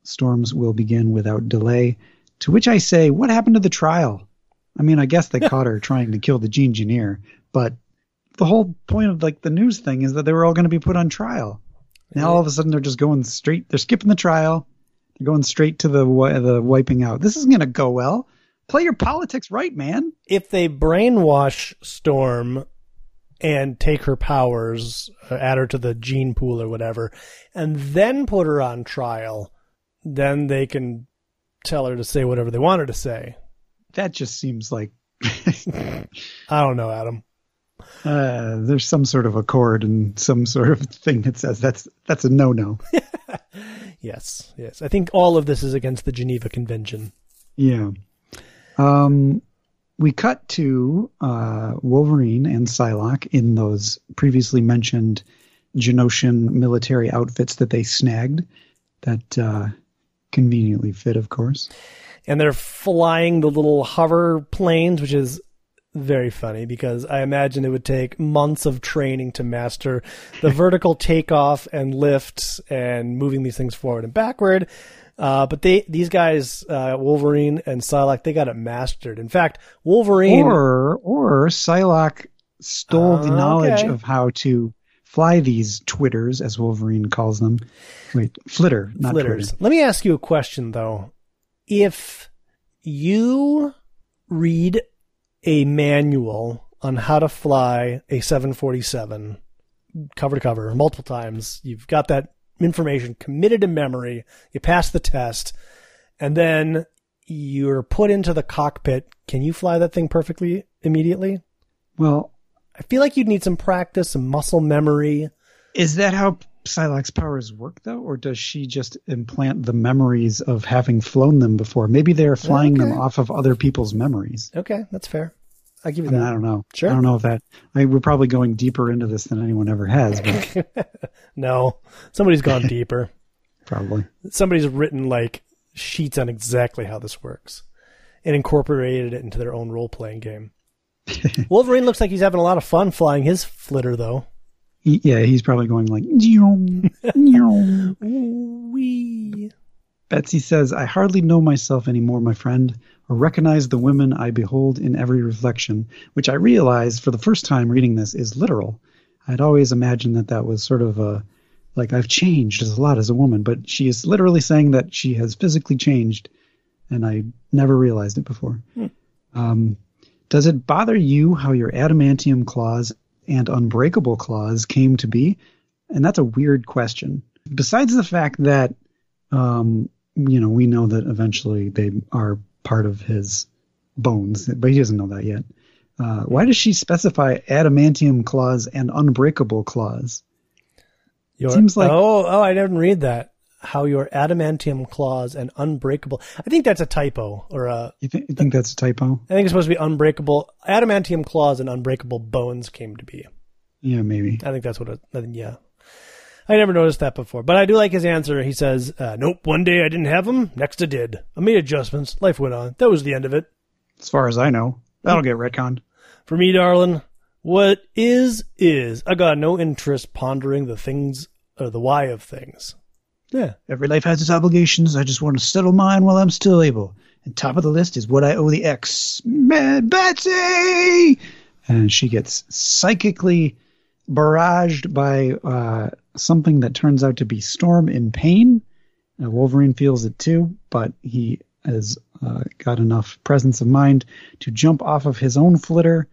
storms will begin without delay. To which I say, what happened to the trial? I mean, I guess they caught her trying to kill the gene engineer, but the whole point of like the news thing is that they were all going to be put on trial. Now all of a sudden they're just going straight. They're skipping the trial. They're going straight to the the wiping out. This isn't going to go well. Play your politics right, man. If they brainwash Storm and take her powers, uh, add her to the gene pool or whatever, and then put her on trial, then they can tell her to say whatever they want her to say. That just seems like I don't know, Adam. Uh, there's some sort of accord and some sort of thing that says that's that's a no no. Yes, yes. I think all of this is against the Geneva Convention. Yeah. Um, we cut to uh, Wolverine and Psylocke in those previously mentioned Genoshan military outfits that they snagged that uh, conveniently fit, of course. and they're flying the little hover planes, which is very funny because I imagine it would take months of training to master the vertical takeoff and lift and moving these things forward and backward. Uh, but they, these guys, uh, Wolverine and Psylocke, they got it mastered. In fact, Wolverine or or Psylocke stole the Uh, knowledge okay. of how to fly these twitters, as Wolverine calls them. Wait, flitter, not flitters. Twitter. Let me ask you a question though. If you read a manual on how to fly a 747 cover to cover multiple times, you've got that information committed to memory, you pass the test, and then you're put into the cockpit, can you fly that thing perfectly immediately? Well, I feel like you'd need some practice, some muscle memory. is that how Psylocke's powers work, though, or does she just implant the memories of having flown them before? Maybe they're flying them off of other people's memories. Okay, that's fair. I'll give you I, mean, I don't know. Sure. I don't know if that. I mean, we're probably going deeper into this than anyone ever has, but No, somebody's gone deeper. probably. somebody's written like sheets on exactly how this works and incorporated it into their own role playing game. Wolverine looks like he's having a lot of fun flying his flitter though. He- yeah, he's probably going like. "Nyong, nyong." Wee. Betsy says, I hardly know myself anymore, my friend, or recognize the women I behold in every reflection, which I realized for the first time reading this is literal. I'd always imagined that that was sort of a, like I've changed as a lot as a woman, but she is literally saying that she has physically changed, and I never realized it before. Um, does it bother you how your adamantium claws and unbreakable claws came to be? And that's a weird question. Besides the fact that um, you know, we know that eventually they are part of his bones, but he doesn't know that yet. Uh, why does she specify adamantium claws and unbreakable claws? Your, Seems like- oh oh I didn't read that. How your adamantium claws and unbreakable. I think that's a typo or a. You, th- you think that's a typo? I think it's supposed to be unbreakable. Adamantium claws and unbreakable bones came to be. Yeah, maybe. I think that's what it. I think, yeah. I never noticed that before, but I do like his answer. He says, uh, "Nope, one day I didn't have them. Next I did. I made adjustments. Life went on. That was the end of it As far as I know, that'll get retconned. for me, darling. What is is. I got no interest pondering the things or the why of things. Yeah, Every life has its obligations. I just want to settle mine while I'm still able. And top of the list is what I owe the ex, Mad Betsy. And she gets psychically barraged by uh, something that turns out to be Storm in pain. Uh, Wolverine feels it too, but he has uh, got enough presence of mind to jump off of his own flitter,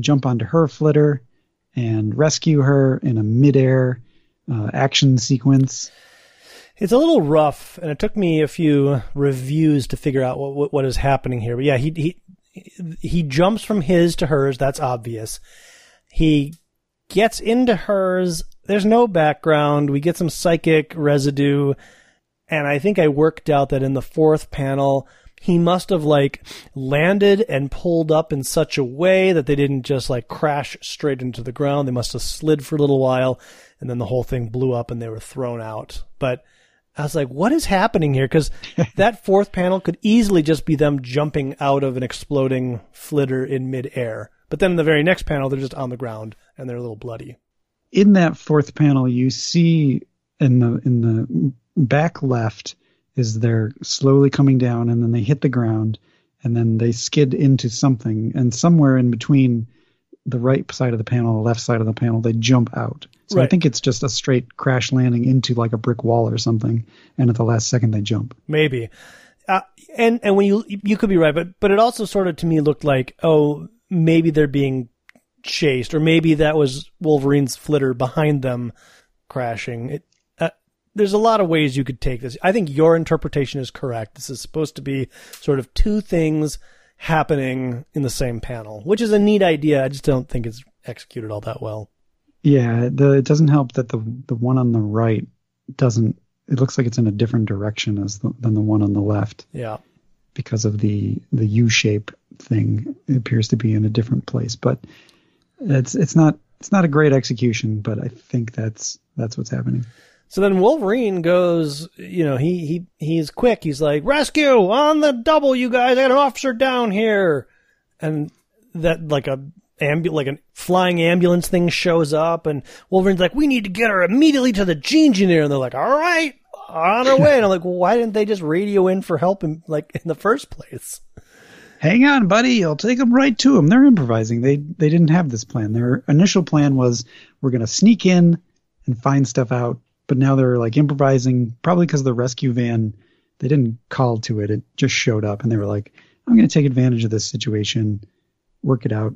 jump onto her flitter, and rescue her in a midair uh, action sequence. It's a little rough, and it took me a few reviews to figure out what what, what is happening here. But yeah, he he he jumps from his to hers. That's obvious. He gets into hers. There's no background. We get some psychic residue, and I think I worked out that in the fourth panel. He must have like landed and pulled up in such a way that they didn't just like crash straight into the ground. They must have slid for a little while and then the whole thing blew up and they were thrown out. But I was like, what is happening here? Because that fourth panel could easily just be them jumping out of an exploding flitter in midair. But then in the very next panel, they're just on the ground and they're a little bloody. In that fourth panel, you see in the in the back left is they're slowly coming down, and then they hit the ground, and then they skid into something, and somewhere in between the right side of the panel, the left side of the panel, they jump out. So I think it's just a straight crash landing into like a brick wall or something, and at the last second they jump. Maybe. Uh, and and when you you could be right, but but it also sort of to me looked like oh maybe they're being chased, or maybe that was Wolverine's flitter behind them crashing. It, uh, there's a lot of ways you could take this. I think your interpretation is correct. This is supposed to be sort of two things happening in the same panel, which is a neat idea. I just don't think it's executed all that well. Yeah, the, it doesn't help that the the one on the right doesn't. It looks like it's in a different direction as the, than the one on the left. Yeah. because of the the U shape thing. It appears to be in a different place, but it's it's not it's not a great execution. But I think that's that's what's happening. So then Wolverine goes, you know, he he he's quick. He's like, "Rescue on the double, you guys! I got an officer down here." And that like a ambu- like a flying ambulance thing shows up, and Wolverine's like, "We need to get her immediately to the gene engineer," and they're like, "All right, on our way." And I'm like, well, "Why didn't they just radio in for help in like in the first place?" Hang on, buddy. I'll take them right to them. They're improvising. They they didn't have this plan. Their initial plan was we're gonna sneak in and find stuff out, but now they're like improvising. Probably because the rescue van, they didn't call to it. It just showed up, and they were like, "I'm gonna take advantage of this situation, work it out."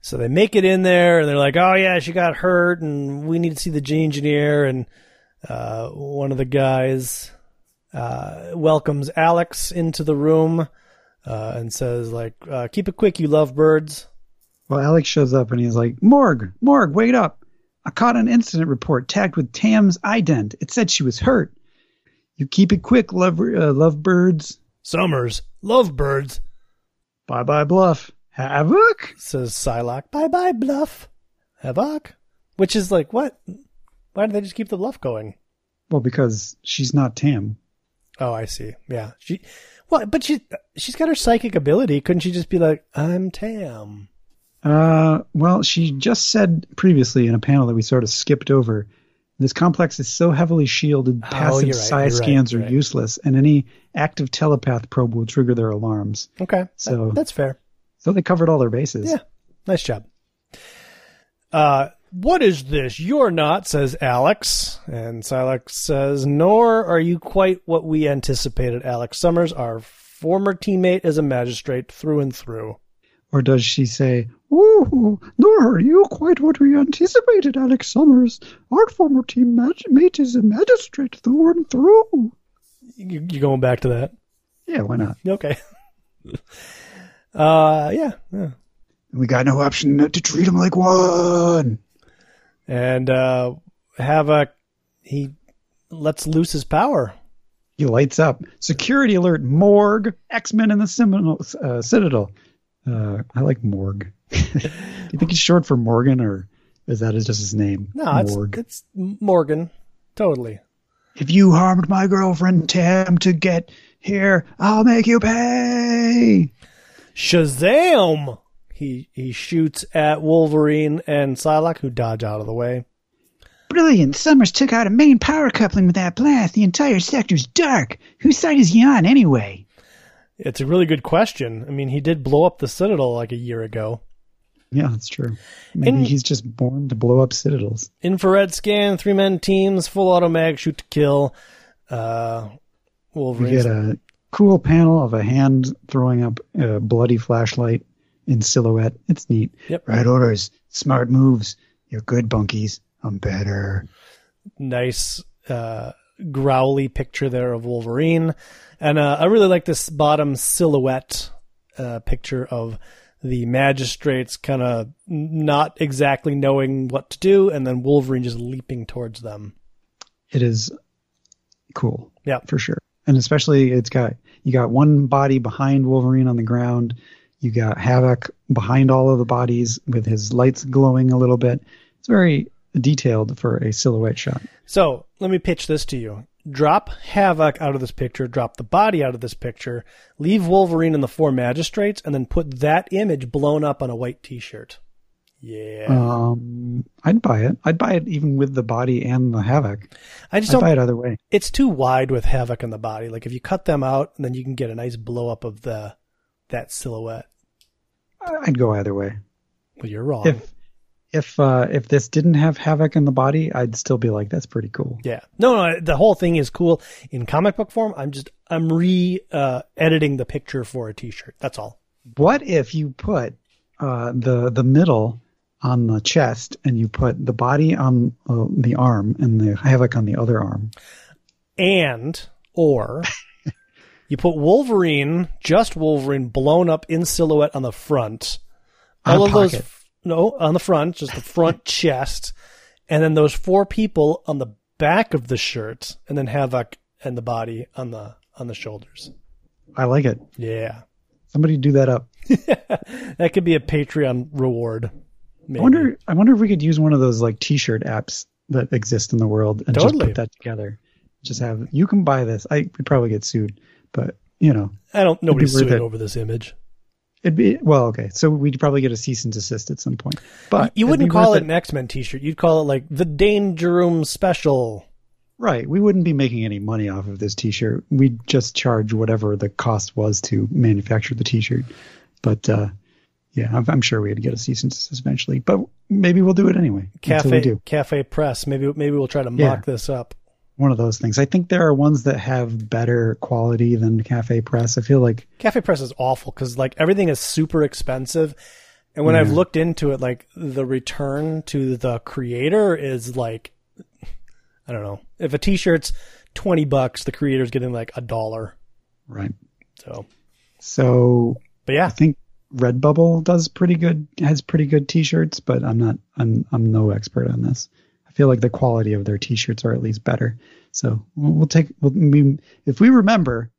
So they make it in there, and they're like, "Oh yeah, she got hurt, and we need to see the gene engineer." And uh, one of the guys uh, welcomes Alex into the room uh, and says, "Like, uh, keep it quick, you lovebirds." Well, Alex shows up and he's like, "Morg, Morg, wait up! I caught an incident report tagged with Tam's ident. It said she was hurt. You keep it quick, love, uh, lovebirds." Summers, lovebirds, Bye bye, Bluff. Havoc. says Psylocke. Bye bye, Bluff. Havoc. Which is like, what? Why did they just keep the bluff going? Well, because she's not Tam. Oh, I see. Yeah. She, well, but she, she's got her psychic ability. Couldn't she just be like, I'm Tam? Uh, well, she just said previously in a panel that we sort of skipped over. This complex is so heavily shielded, Oh, passive right, psi right, scans you're are right. useless, and any active telepath probe will trigger their alarms. Okay. So- that- that's fair. So they covered all their bases. Yeah. Nice job. Uh, what is this? You're not, says Alex. And Psylocke says, nor are you quite what we anticipated, Alex Summers, our former teammate is a magistrate through and through. Or does she say, "Ooh, nor are you quite what we anticipated, Alex Summers. Our former team mag- mate is a magistrate through and through." You, are going back to that? Yeah, why not? Okay. uh, yeah, yeah. We got no option to treat him like one. And, uh, a—he lets loose his power. He lights up. Security alert! Morgue. X Men in the Seminole, uh, Citadel. Uh, I like Morgue. Do you think he's short for Morgan, or is that just his name? No, it's, it's Morgan. Totally. If you harmed my girlfriend Tam to get here, I'll make you pay. Shazam! He he shoots at Wolverine and Psylocke, who dodge out of the way. Brilliant. Summers took out a main power coupling with that blast. The entire sector's dark. Whose side is he on anyway? It's a really good question. I mean, he did blow up the Citadel like a year ago. Yeah, that's true. Maybe And- he's just born to blow up citadels. Infrared scan, three men teams, full auto mag, shoot to kill. Uh, We Wolverine. get a cool panel of a hand throwing up a bloody flashlight in silhouette. It's neat. Yep. Right orders. Smart moves. You're good, bunkies. I'm better. nice uh, growly picture there of Wolverine, and uh, I really like this bottom silhouette uh, picture of the magistrates kind of not exactly knowing what to do, and then Wolverine just leaping towards them. It is cool. Yeah. for sure. And especially it's got you got one body behind Wolverine on the ground. You got Havoc behind all of the bodies with his lights glowing a little bit. It's very detailed for a silhouette shot. So let me pitch this to you. Drop Havoc out of this picture, drop the body out of this picture, leave Wolverine and the four magistrates, and then put that image blown up on a white t shirt. Yeah. Um, I'd buy it. I'd buy it even with the body and the Havoc. I just I'd don't buy it either way. it's too wide with havoc in the body. Like if you cut them out, then you can get a nice blow up of the that silhouette. I'd go either way. Well, you're wrong. If if uh, if this didn't have Havoc in the body, I'd still be like, that's pretty cool. yeah, no, no, the whole thing is cool in comic book form. I'm just I'm re uh, editing the picture for a T-shirt. That's all. What if you put uh, the the middle on the chest and you put the body on uh, the arm and the havoc on the other arm? And or you put Wolverine, just Wolverine, blown up in silhouette on the front. On All of those, no, on the front, just the front chest, and then those four people on the back of the shirt, and then Havoc and the body on the on the shoulders. I like it. Yeah, Somebody do that up. that could be a Patreon reward. Maybe. I wonder. I wonder if we could use one of those like T-shirt apps that exist in the world and Totally. just put that together. Just have you can buy this. I would probably get sued, but you know, I don't. Nobody's suing over this image. It'd be well, okay. So we'd probably get a cease and desist at some point. But You wouldn't call it an X Men T-shirt. You'd call it like the Danger Room Special. right. We wouldn't be making any money off of this T-shirt. We'd just charge whatever the cost was to manufacture the T-shirt. But uh, yeah, I'm, I'm sure we'd get a cease and desist eventually. But maybe we'll do it anyway. Cafe. Cafe Press. Maybe maybe we'll try to Yeah. mock this up. One of those things. I think there are ones that have better quality than Cafe Press. I feel like Cafe Press is awful because like everything is super expensive, and when I've mm-hmm. looked into it, like the return to the creator is like, I don't know. If a T-shirt's twenty bucks, the creator's getting like a dollar. right. So, So but yeah, I think Redbubble does pretty good has pretty good t-shirts, but I'm not I'm I'm no expert on this. I feel like the quality of their t-shirts are at least better. So we'll, take we'll, we, if we remember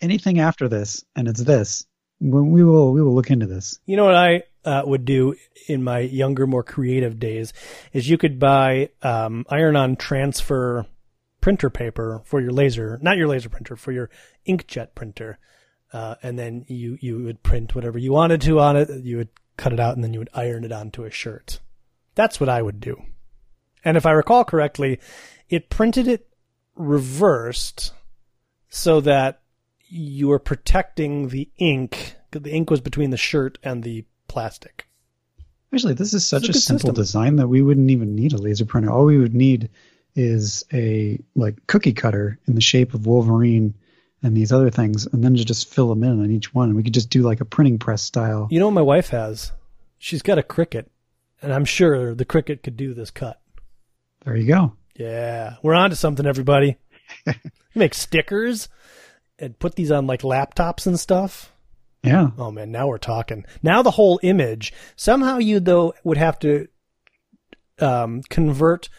anything after this and it's this, we we will we will look into this. you know what I uh, would do in my younger, more creative days is you could buy um, iron-on transfer printer paper for your laser, not your laser printer, for your inkjet printer. Uh, and then you, you would print whatever you wanted to on it. You would cut it out and then you would iron it onto a shirt. That's what I would do. And if I recall correctly, it printed it reversed so that you were protecting the ink. The ink was between the shirt and the plastic. Actually, this is such It's a a, simple system. design that we wouldn't even need a laser printer. All we would need is a like cookie cutter in the shape of Wolverine and these other things, and then to just fill them in on each one. And we could just do like a printing press style. You know what my wife has? She's got a Cricut, and I'm sure the Cricut could do this cut. There you go. Yeah, we're on to something, everybody. Make stickers and put these on like laptops and stuff. Yeah. Oh man, now we're talking. Now the whole image. Somehow you though would have to um, convert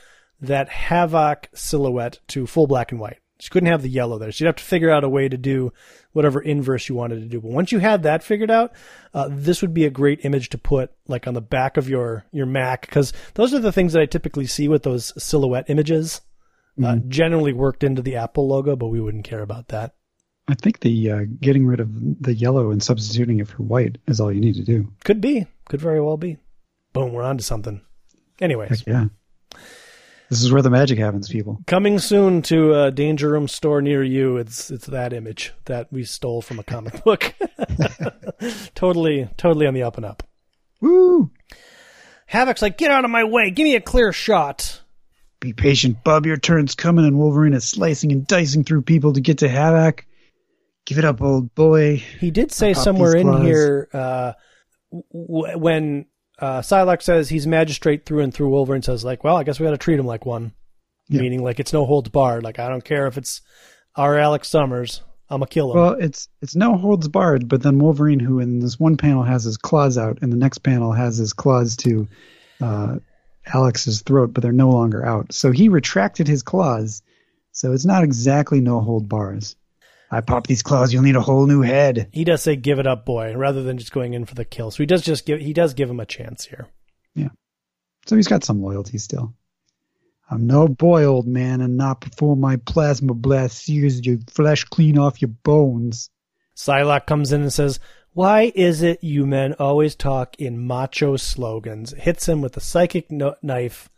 that Havoc silhouette to full black and white. She couldn't have the yellow there. She'd have to figure out a way to do whatever inverse you wanted to do. But once you had that figured out, uh, this would be a great image to put like on the back of your your Mac because those are the things that I typically see with those silhouette images. Uh, generally worked into the Apple logo, but we wouldn't care about that. I think the uh, getting rid of the yellow and substituting it for white is all you need to do. Could be. Could very well be. Boom, we're on to something. Anyways, Heck yeah. This is where the magic happens, people. coming soon to a Danger Room store near you. It's it's that image that we stole from a comic book. totally, totally on the up and up. Woo! Havoc's like, get out of my way. Give me a clear shot. Be patient, bub. Your turn's coming, and Wolverine is slicing and dicing through people to get to Havoc. Give it up, old boy. He did say somewhere in here uh, w- when uh, Psylocke says he's magistrate through and through. Wolverine says like, well, I guess we got to treat him like one, Yeah. meaning like it's no holds barred. Like I don't care if it's our Alex Summers. I'm gonna kill him. Well, it's it's no holds barred, but then Wolverine, who in this one panel has his claws out, and the next panel has his claws to uh, Alex's throat, but they're no longer out. So he retracted his claws. So it's not exactly no hold bars. I pop these claws, you'll need a whole new head. he does say give it up boy rather than just going in for the kill so he does just give he does give him a chance here Yeah. So he's got some loyalty still. I'm no boy, old man, and not before my plasma blast sears your flesh clean off your bones. Psylocke comes in and says why is it you men always talk in macho slogans hits him with a psychic no- knife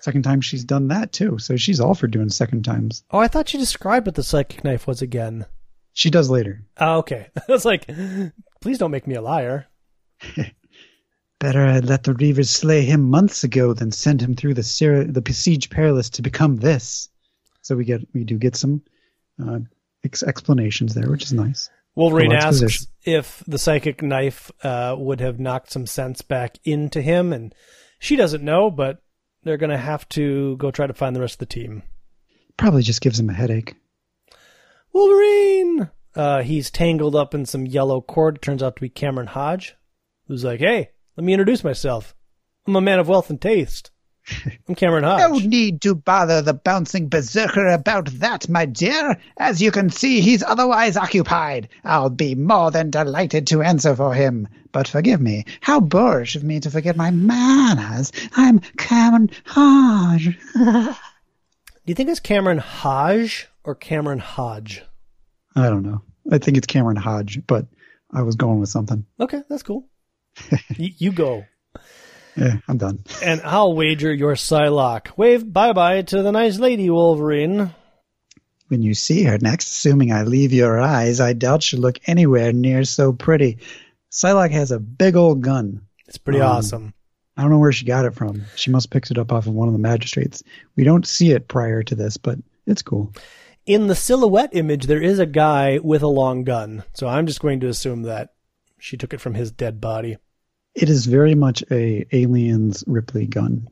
Second time she's done that too, so she's all for doing second times. oh i thought you described what the psychic knife was again She does later. oh, okay i was like please don't make me a liar Better I'd let the Reavers slay him months ago than send him through the Sir- the Besiege Perilous to become this. So we get we do get some uh, ex- explanations there, which is nice. Wolverine asks exposition. if the psychic knife uh, would have knocked some sense back into him, and she doesn't know, but they're going to have to go try to find the rest of the team. Probably just gives him a headache. Wolverine! Uh, he's tangled up in some yellow cord. It turns out to be Cameron Hodge, who's like, hey, let me introduce myself. I'm a man of wealth and taste. I'm Cameron Hodge. No need to bother the bouncing berserker about that, my dear. As you can see, he's otherwise occupied. I'll be more than delighted to answer for him. But forgive me, how boorish of me to forget my manners. I'm Cameron Hodge. Do you think it's Cameron Hodge or Cameron Hodge? I don't know. I think it's Cameron Hodge, but I was going with something. Okay, that's cool. y- you go. Yeah, I'm done. And I'll wager your Psylocke. Wave bye bye to the nice lady, Wolverine. When you see her next, assuming I leave your eyes, I doubt she'll look anywhere near so pretty. Psylocke has a big old gun. It's pretty Um, awesome. I don't know where she got it from. She must have picked it up off of one of the magistrates. We don't see it prior to this, but it's cool. In the silhouette image, there is a guy with a long gun. So I'm just going to assume that she took it from his dead body. It is very much a Aliens Ripley gun.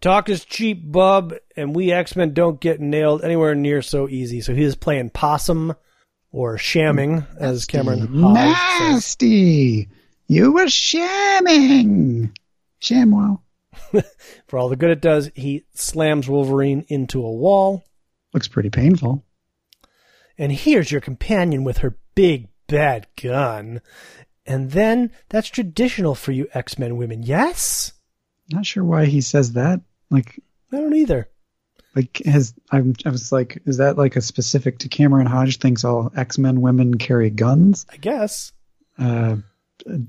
Talk is cheap, bub, and we X Men don't get nailed anywhere near so easy. So he is playing possum or shamming, as Cameron Hodge says. Nasty! You were shamming! Shamwow. For all the good it does, he slams Wolverine into a wall. Looks pretty painful. And here's your companion with her big bad gun. And then that's traditional for you X Men women, yes? Not sure why he says that. Like, I don't either. like has I'm, I was like, is that like a specific to Cameron Hodge thinks all X Men women carry guns? I guess. Uh,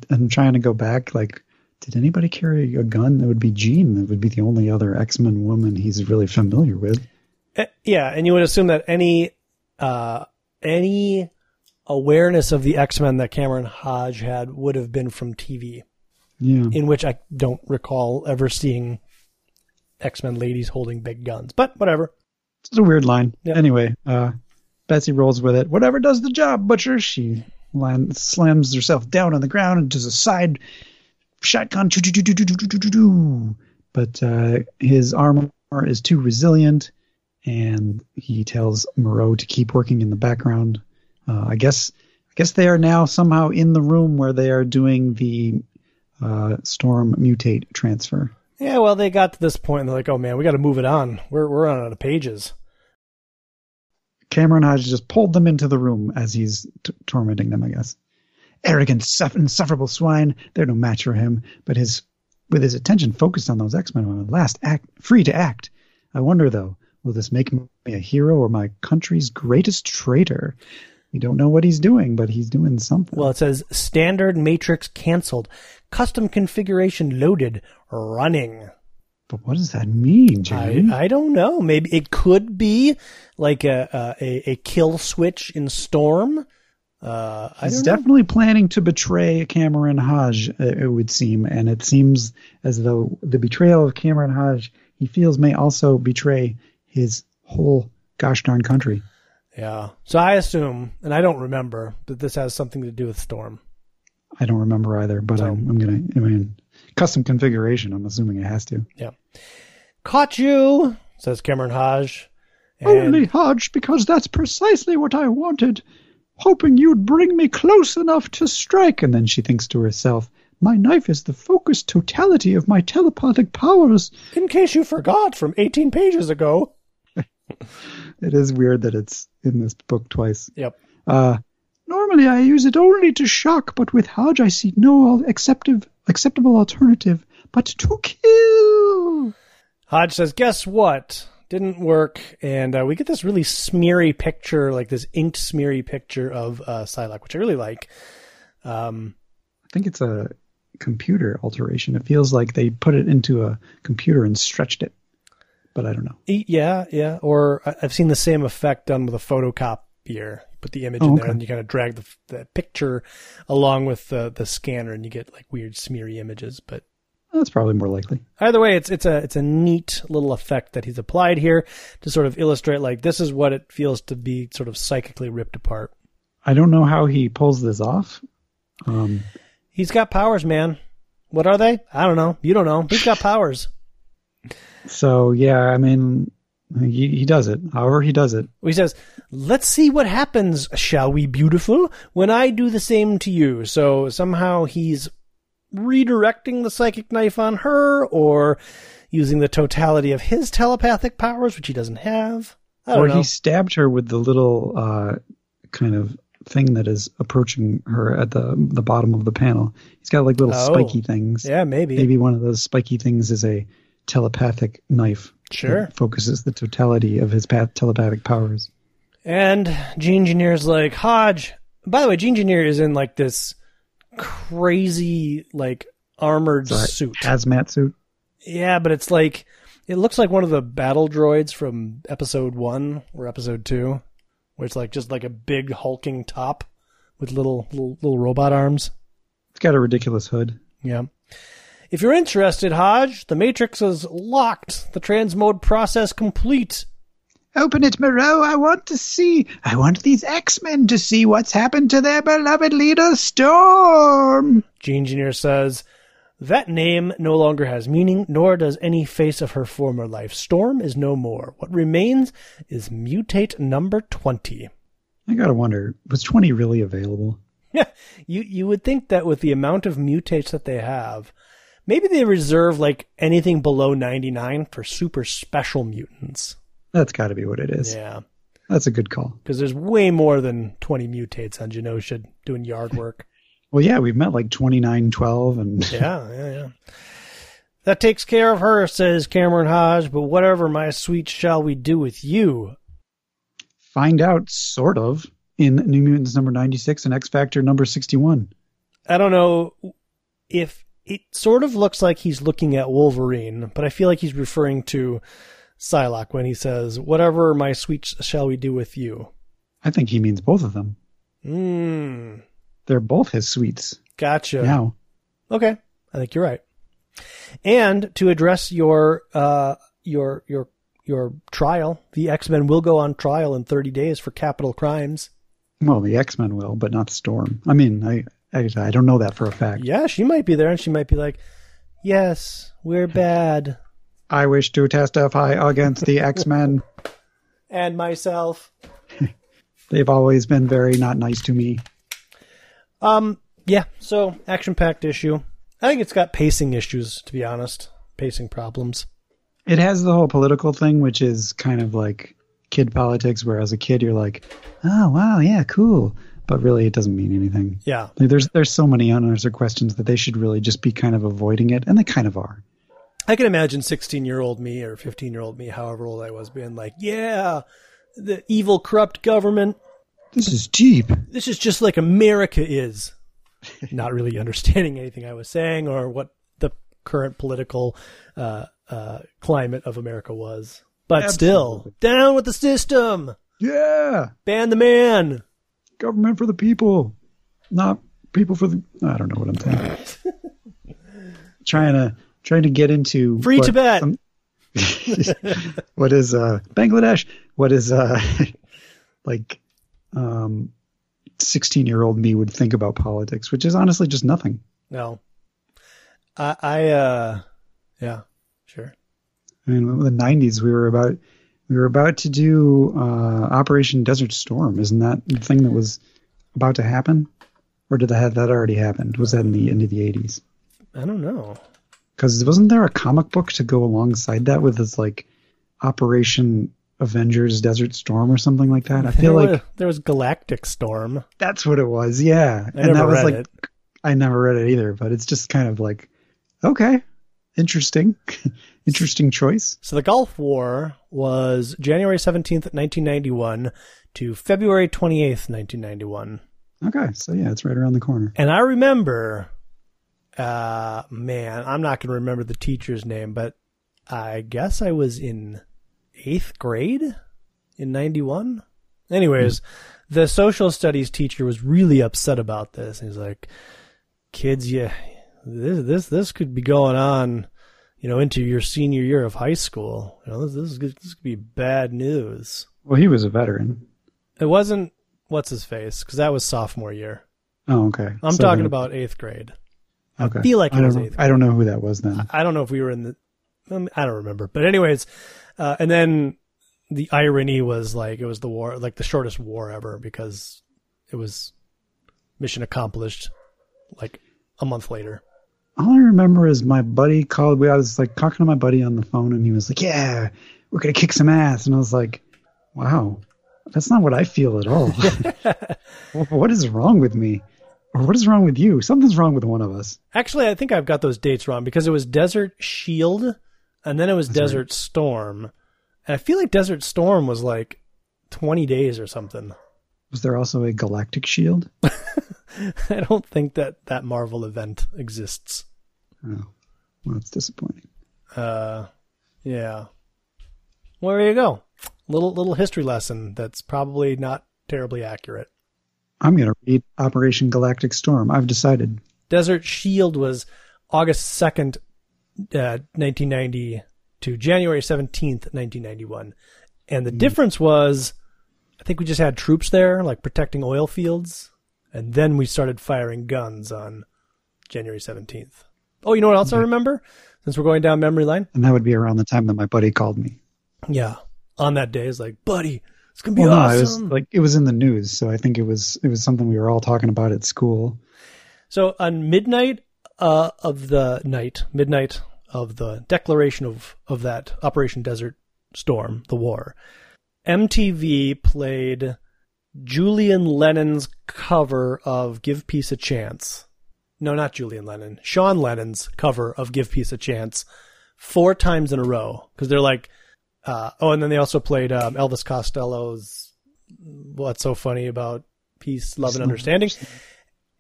I'm trying to go back. Like, did anybody carry a gun? That would be Jean. That would be the only other X Men woman he's really familiar with. Uh, yeah, and you would assume that any uh, any awareness of the X Men that Cameron Hodge had would have been from TV, Yeah. in which I don't recall ever seeing X Men ladies holding big guns. But whatever. It's a weird line. Yep. Anyway, uh, Betsy rolls with it. Whatever does the job, Butcher. She land, slams herself down on the ground and does a side shotgun. But uh, his armor is too resilient, and he tells Moreau to keep working in the background. Uh, I guess. I guess they are now somehow in the room where they are doing the uh, storm mutate transfer. Yeah, well, they got to this point and they're like, "Oh man, we got to move it on. We're we're running out of pages." Cameron Hodge just pulled them into the room as he's t- tormenting them, I guess. Arrogant, suff- insufferable swine. They're no match for him, but his with his attention focused on those on the last act, free to act. I wonder, though, will this make me a hero or my country's greatest traitor? We don't know what he's doing, but he's doing something. Well, it says standard matrix canceled, custom configuration loaded, running. but what does that mean, I, I don't know. Maybe it could be like a a, a kill switch in Storm. Uh, I He's don't know. definitely planning to betray Cameron Hodge, uh, it would seem, and it seems as though the betrayal of Cameron Hodge, he feels, may also betray his whole gosh darn country. Yeah. So I assume, and I don't remember, that this has something to do with Storm. I don't remember either, but So- I'm, I'm gonna. I mean, custom configuration. I'm assuming it has to. Yeah. Caught you, says Cameron Hodge. And Only Hodge, because that's precisely what I wanted. Hoping you'd bring me close enough to strike. And then she thinks to herself, "My knife is the focused totality of my telepathic powers." in case you forgot from 18 pages ago. It is weird that it's in this book twice. Yep. Uh, normally I use it only to shock, but with Hodge I see no acceptive, acceptable alternative but to kill. Hodge says, "Guess what? Didn't work." And uh, we get this really smeary picture, like this inked smeary picture of uh, Psylocke, which I really like. Um, I think it's a computer alteration. It feels like they put it into a computer and stretched it, but I don't know. yeah, yeah. Or I've seen the same effect done with a photocopier. You put the image Oh, in there, okay. and you kind of drag the, the picture along with the the scanner, and you get like weird smeary images. But That's probably more likely. Either way, it's it's a it's a neat little effect that he's applied here to sort of illustrate like this is what it feels to be sort of psychically ripped apart. I don't know how he pulls this off. Um, He's got powers, man. What are they? I don't know. You don't know. He's got powers. So yeah, I mean, he, he does it. However, he does it. He says, "Let's see what happens, shall we, beautiful, when I do the same to you." So somehow he's redirecting the psychic knife on her, or using the totality of his telepathic powers, which he doesn't have. I don't or know. he stabbed her with the little uh, kind of thing that is approaching her at the the bottom of the panel. He's got like little Oh. spiky things. Yeah, maybe. Maybe one of those spiky things is a telepathic knife. Sure. focuses the totality of his path telepathic powers. And Genegineer's like, Hodge, By the way, Genegineer is in like this crazy like armored Sorry, suit. hazmat suit. Yeah, but it's like it looks like one of the battle droids from episode one or episode two, where it's like just like a big hulking top with little little, little robot arms. It's got a ridiculous hood. Yeah. If you're interested, Hodge, the Matrix is locked. The transmode process complete. Open it, Moreau. I want to see. I want these X Men to see what's happened to their beloved leader, Storm. Gene Engineer says, That name no longer has meaning, nor does any face of her former life. Storm is no more. What remains is mutate number 20. I gotta wonder, was 20 really available? Yeah, you you would think that with the amount of mutates that they have, maybe they reserve like anything below 99 for super special mutants. That's gotta be what it is. Yeah, That's a good call. because there's way more than 20 mutates on Genosha doing yard work. Well, yeah, we've met like 29, 12, and yeah, yeah, yeah. That takes care of her, says Cameron Hodge, but whatever, my sweet, shall we do with you? find out, sort of, in New Mutants number 96 and X Factor number 61. I don't know if it sort of looks like he's looking at Wolverine, but I feel like he's referring to Psylocke when he says, Whatever, my sweet, shall we do with you? I think he means both of them. Mmm. They're both his sweets Gotcha. now. Okay, I think you're right. And to address your uh, your your your trial, the X Men will go on trial in 30 days for capital crimes. Well, the X Men will, but not Storm. I mean, I, I I don't know that for a fact. Yeah, she might be there, and she might be like, "Yes, we're bad," I wish to testify against the X Men. and myself. They've always been very not nice to me. Um, yeah. So action-packed issue. I think it's got pacing issues, to be honest. Pacing problems. It has the whole political thing, which is kind of like kid politics, where as a kid you're like, oh wow, yeah, cool, but really it doesn't mean anything. Yeah. Like, there's there's so many unanswered questions that they should really just be kind of avoiding it, and they kind of are. I can imagine 16 year old me or 15 year old me, however old I was, being like, yeah, the evil, corrupt government. This is deep. This is just like America is. Not really understanding anything I was saying or what the current political uh, uh, climate of America was. But still, down with the system. Yeah, Ban the man. Government for the people, not people for the. I don't know what I'm saying. trying to trying to get into Free what Tibet. some- what is uh Bangladesh? What is uh like um 16 year old me would think about politics, which is honestly just nothing. No. I, I, uh, yeah, sure. I mean, in the 90s, we were about we were about to do uh, Operation Desert Storm. Isn't that the thing that was about to happen, or did that that already happened? Was that in the end of the 80s? I don't know. Because wasn't there a comic book to go alongside that with this like Operation Avengers Desert Storm or something like that? I feel there, like was, there was Galactic Storm. that's what it was. Yeah, I and never that was read like it. I never read it either, but it's just kind of like okay, interesting, interesting choice. So the Gulf War was January 17th, 1991 to February 28th, 1991. Okay, so yeah, it's right around the corner. And I remember, uh, man, I'm not going to remember the teacher's name, but I guess I was in eighth grade in 91. Anyways, the social studies teacher was really upset about this. He's like, kids, yeah, this, this, this could be going on, you know, into your senior year of high school. You know, this, this, is, this could be bad news. Well, he was a veteran. It wasn't, what's his face? Cause that was sophomore year. Oh, okay. I'm So talking about eighth grade. Okay. I feel like it I was don't, eighth. I don't know who that was then. I don't know if we were in the. um, I don't remember, but anyways, uh, and then the irony was like it was the war, like the shortest war ever because it was mission accomplished, like a month later. All I remember is my buddy called. We I was like talking to my buddy on the phone, and he was like, "Yeah, we're gonna kick some ass," and I was like, "Wow, that's not what I feel at all. What is wrong with me, or what is wrong with you? Something's wrong with one of us." Actually, I think I've got those dates wrong because it was Desert Shield, and then it was Desert Storm, and I feel like Desert Storm was like twenty days or something. Was there also a galactic shield? I don't think that that Marvel event exists. Oh, well, that's disappointing. Uh, yeah. Well, there you go. Little little history lesson that's probably not terribly accurate. I'm going to read Operation Galactic Storm. I've decided. Desert Shield was August 2nd, uh, 1990 to January 17th, 1991. And the mm. difference was, I think we just had troops there, like protecting oil fields. And then we started firing guns on January 17th. Oh, you know what else I remember? Since we're going down memory lane? And that would be around the time that my buddy called me. Yeah. On that day, it's like, buddy, it's gonna be well, awesome. No, it was like it was in the news, so I think it was it was something we were all talking about at school. So on midnight uh, of the night, midnight of the declaration of of that Operation Desert Storm, the war, MTV played Julian Lennon's cover of "Give Peace a Chance." No, not Julian Lennon. Sean Lennon's cover of "Give Peace a Chance" four times in a row because they're like uh, oh, and then they also played um, Elvis Costello's "What's So Funny About Peace, Love, and Understanding."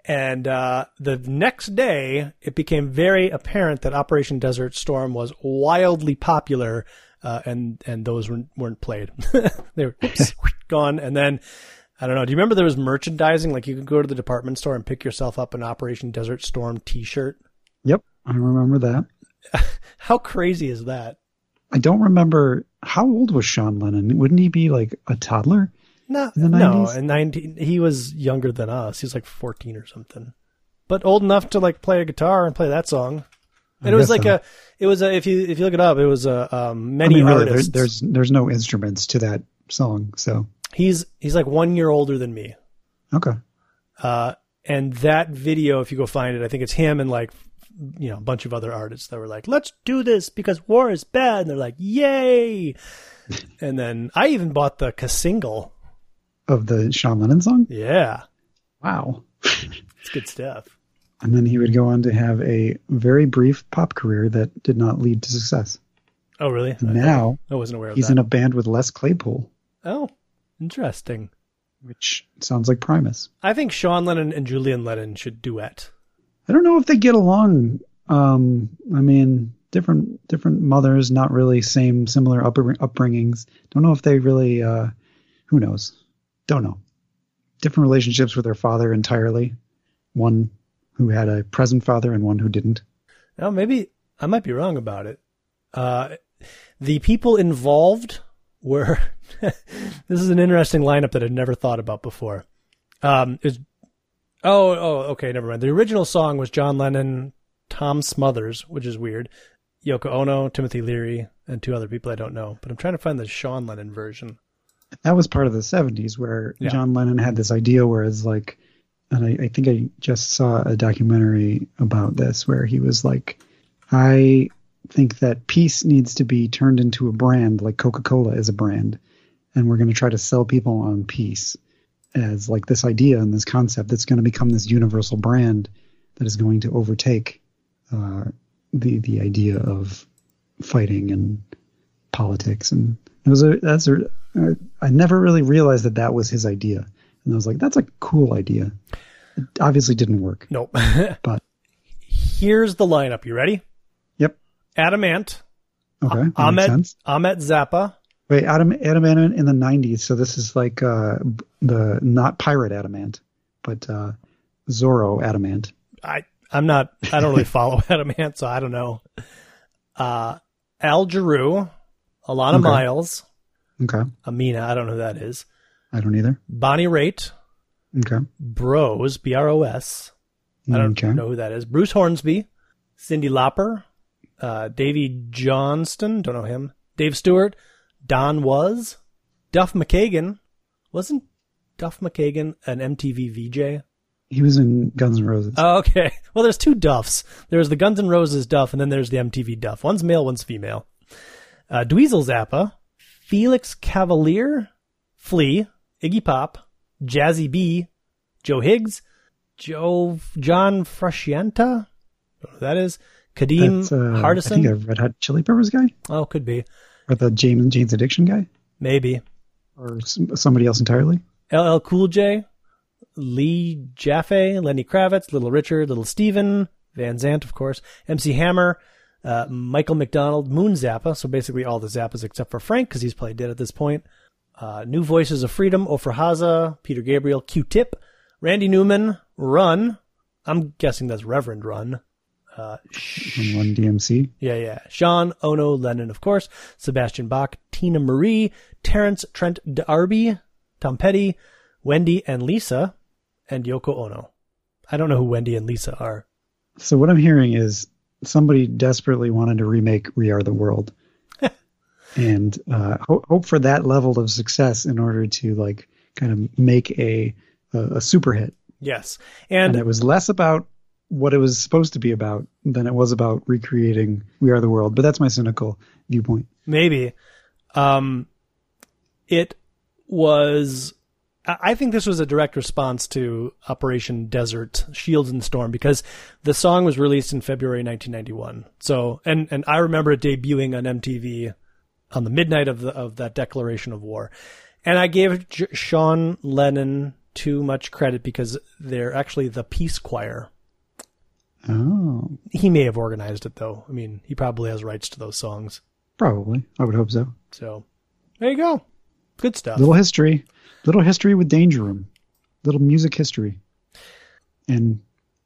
And uh, the next day, it became very apparent that Operation Desert Storm was wildly popular, uh, and and those weren't, weren't played. they were oops, gone. And then I don't know. Do you remember there was merchandising? Like you could go to the department store and pick yourself up an Operation Desert Storm T-shirt. Yep, I remember that. How crazy is that? I don't remember how old was Sean Lennon? Wouldn't he be like a toddler? No, in no, in nineteen, he was younger than us. He was like fourteen or something, but old enough to like play a guitar and play that song. And it was like so. a, it was a. If you if you look it up, it was a um, many I mean, really, artists. There's, there's there's no instruments to that song, so he's he's like one year older than me. Okay. Uh, and that video, if you go find it, I think it's him and like you know, a bunch of other artists that were like, let's do this because war is bad. And they're like, yay. and then I even bought the single of the Sean Lennon song. Yeah. Wow. it's good stuff. And then he would go on to have a very brief pop career that did not lead to success. Oh, really? Now I wasn't aware of he's that. in a band with Les Claypool. Oh, interesting. Which sounds like Primus. I think Sean Lennon and Julian Lennon should duet. I don't know if they get along. Um, I mean, different different mothers, not really same similar upbringings. Don't know if they really. Uh, who knows? Don't know. Different relationships with their father entirely. One who had a present father and one who didn't. Oh, maybe I might be wrong about it. Uh, the people involved were. this is an interesting lineup that I'd never thought about before. Um, was Oh, oh, okay, never mind. The original song was John Lennon, Tom Smothers, which is weird, Yoko Ono, Timothy Leary, and two other people I don't know. But I'm trying to find the Sean Lennon version. That was part of the 70s where yeah. John Lennon had this idea where it's like, and I, I think I just saw a documentary about this where he was like, I think that peace needs to be turned into a brand like Coca Cola is a brand. And we're going to try to sell people on peace as like this idea and this concept that's going to become this universal brand that is going to overtake uh, the the idea of fighting and politics and it was a that's a I never really realized that that was his idea and I was like that's a cool idea it obviously didn't work nope but here's the lineup you ready yep Adam Ant okay Ahmet Ahmet Zappa Wait, Adam Adamant in the '90s. So this is like uh, the not pirate Adamant, but uh, Zorro Adamant. I I'm not. I don't really follow Adamant, so I don't know. Uh, Al Jarreau, Alannah okay. Myles. Okay. Amina, I don't know who that is. I don't either. Bonnie Raitt. Okay. Bros, B R O S. I don't okay. know who that is. Bruce Hornsby, Cyndi Lauper, uh, Davey Johnstone, don't know him. Dave Stewart, Don Was, Duff McKagan. Wasn't Duff McKagan an MTV VJ? He was in Guns N' Roses. Oh, okay. Well, there's two Duffs. There's the Guns N' Roses Duff, and then there's the MTV Duff. One's male, one's female. Uh, Dweezil Zappa, Felix Cavaliere, Flea, Iggy Pop, Jazzie B, Joe Higgs, Joe John Frusciante. that is. Kadeem uh, Hardison. I think a Red Hot Chili Peppers guy. Oh, could be. Or the James Jane's Addiction guy? Maybe. Or somebody else entirely? LL Cool J, Lee Jaffe, Lenny Kravitz, Little Richard, Little Steven, Van Zant, of course, MC Hammer, uh, Michael McDonald, Moon Zappa, so basically all the Zappas except for Frank because he's played dead at this point. Uh, New Voices of Freedom, Ofra Haza, Peter Gabriel, Q-Tip, Randy Newman, Run. I'm guessing that's Reverend Run. Uh, Run DMC. yeah, yeah. Sean, Ono, Lennon, of course, Sebastian Bach, Teena Marie, Terence Trent D'Arby, Tom Petty, Wendy and Lisa, and Yoko Ono. I don't know who Wendy and Lisa are. So what I'm hearing is somebody desperately wanted to remake We Are the World, and uh, ho- hope for that level of success in order to like kind of make a a, a super hit. Yes. And And it was less about what it was supposed to be about than it was about recreating We Are the World. But that's my cynical viewpoint. maybe um it was I think this was a direct response to Operation Desert Shields and Storm because the song was released in February 1991. So and and I remember it debuting on MTV on the midnight of the of that declaration of war. And I gave J- Sean Lennon too much credit because they're actually the peace choir. Oh, He may have organized it though. I mean, he probably has rights to those songs. probably. I would hope so. So there you go. Good stuff. Little history, little history with Danger Room, little music history, and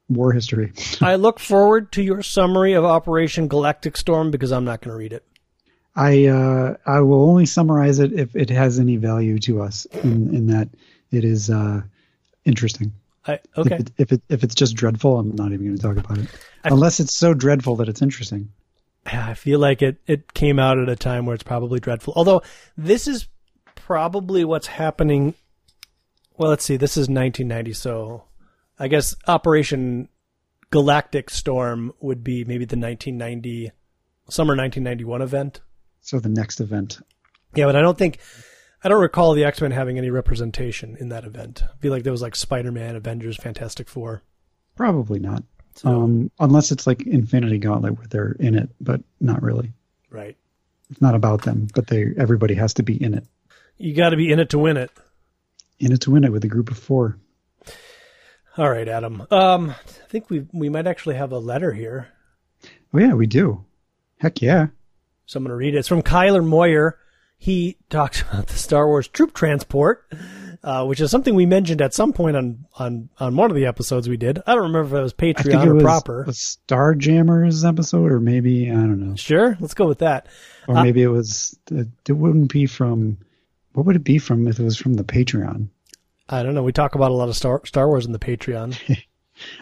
war history. I look forward to your summary of Operation Galactic Storm because I'm not going to read it. I uh, I will only summarize it if it has any value to us, in, in that it is uh, interesting. I, okay. If it, if it if it's just dreadful, I'm not even going to talk about it. I- Unless it's so dreadful that it's interesting. I feel like it, it came out at a time where it's probably dreadful. Although this is probably what's happening. Well, let's see. This is 1990, so I guess Operation Galactic Storm would be maybe the 1990 summer 1991 event. So the next event, Yeah, but I don't think I don't recall the X Men having any representation in that event. I feel like there was like Spider Man, Avengers, Fantastic Four. probably not. So, Um, unless it's like Infinity Gauntlet where they're in it, but not really. right. It's not about them, but they everybody has to be in it. You got to be in it to win it. In it to win it with a group of four. All right, Adam. Um, I think we we might actually have a letter here. Oh yeah, we do. Heck yeah. So I'm going to read it. It's from Kyler Moyer. He talks about the Star Wars troop transport, uh, which is something we mentioned at some point on, on, on one of the episodes we did. I don't remember if it was I think Patreon it or was proper. a Starjammers episode, or maybe I don't know, Sure, let's go with that. or Uh, maybe it was. It, it wouldn't be from. What would it be from if it was from the Patreon? I don't know. We talk about a lot of Star Star Wars in the Patreon.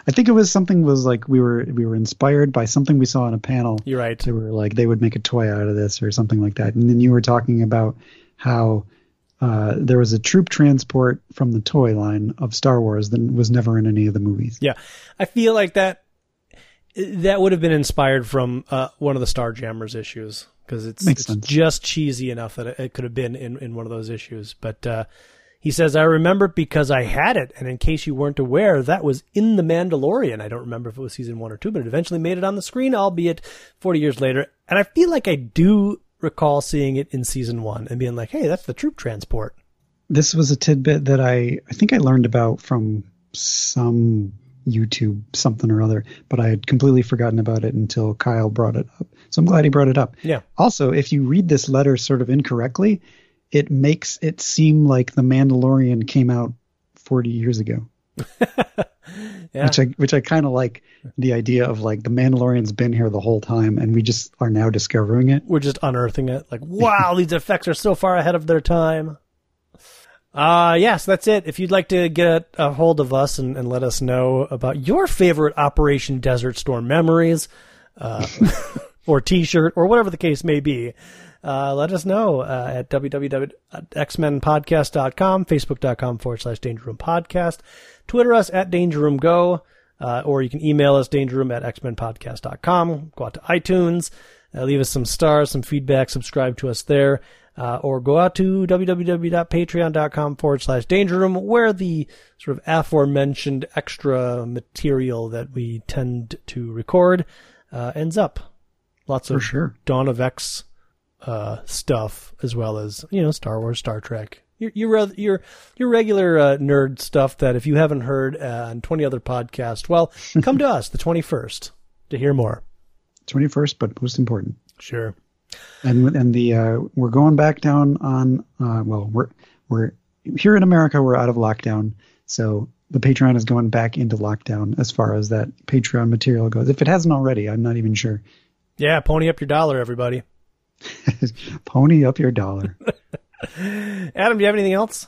I think it was something was like we were we were inspired by something we saw on a panel. You're right. They were like they would make a toy out of this or something like that. And then you were talking about how uh, there was a troop transport from the toy line of Star Wars that was never in any of the movies. Yeah, I feel like that that would have been inspired from uh, one of the Starjammers issues because it's, it's just cheesy enough that it, it could have been in, in one of those issues. But uh, he says, I remember it because I had it. And in case you weren't aware, that was in The Mandalorian. I don't remember if it was season one or two, but it eventually made it on the screen, albeit 40 years later. And I feel like I do recall seeing it in season one and being like, hey, that's the troop transport. This was a tidbit that I I think I learned about from some YouTube something or other, but I had completely forgotten about it until Kyle brought it up. So I'm glad he brought it up. Yeah. Also, if you read this letter sort of incorrectly, it makes it seem like The Mandalorian came out 40 years ago. Yeah. Which I which I kind of like the idea of like the Mandalorian's been here the whole time and we just are now discovering it. we're just unearthing it. Like, wow, these effects are so far ahead of their time. Uh, yes, that's it. If you'd like to get a hold of us and, and let us know about your favorite Operation Desert Storm memories, uh, or t-shirt, or whatever the case may be, uh, let us know uh, at www.xmenpodcast.com, facebook.com forward slash Danger Room Podcast, Twitter us at Danger Room Go, uh, or you can email us dangerroom at xmenpodcast.com, go out to iTunes, uh, leave us some stars, some feedback, subscribe to us there, uh, or go out to www.patreon.com forward slash danger room, where the sort of aforementioned extra material that we tend to record uh, ends up. Lots For of sure. Dawn of X uh, stuff, as well as, you know, Star Wars, Star Trek, your your your, your regular uh, nerd stuff that if you haven't heard uh, on 20 other podcasts, well, come to us the 21st to hear more. 21st, but most important. Sure. And and the uh, we're going back down on uh, well we're we're here in America we're out of lockdown, so the Patreon is going back into lockdown as far as that Patreon material goes. If it hasn't already, I'm not even sure. Yeah, pony up your dollar, everybody. pony up your dollar. Adam, do you have anything else?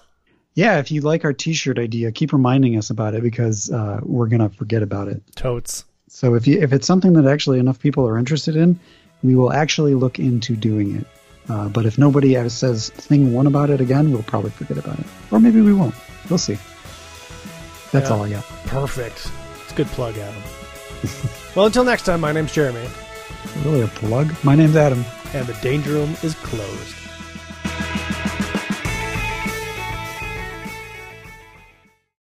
Yeah, if you like our T-shirt idea, keep reminding us about it because uh, we're gonna forget about it. Totes. So if you if it's something that actually enough people are interested in, we will actually look into doing it. Uh, but if nobody ever says thing one about it again, we'll probably forget about it, or maybe we won't. We'll see. That's Yeah. all I got. Perfect. It's a good plug, Adam. well, until next time, my name's Jeremy, Really a plug? My name's Adam. and the Danger Room is closed.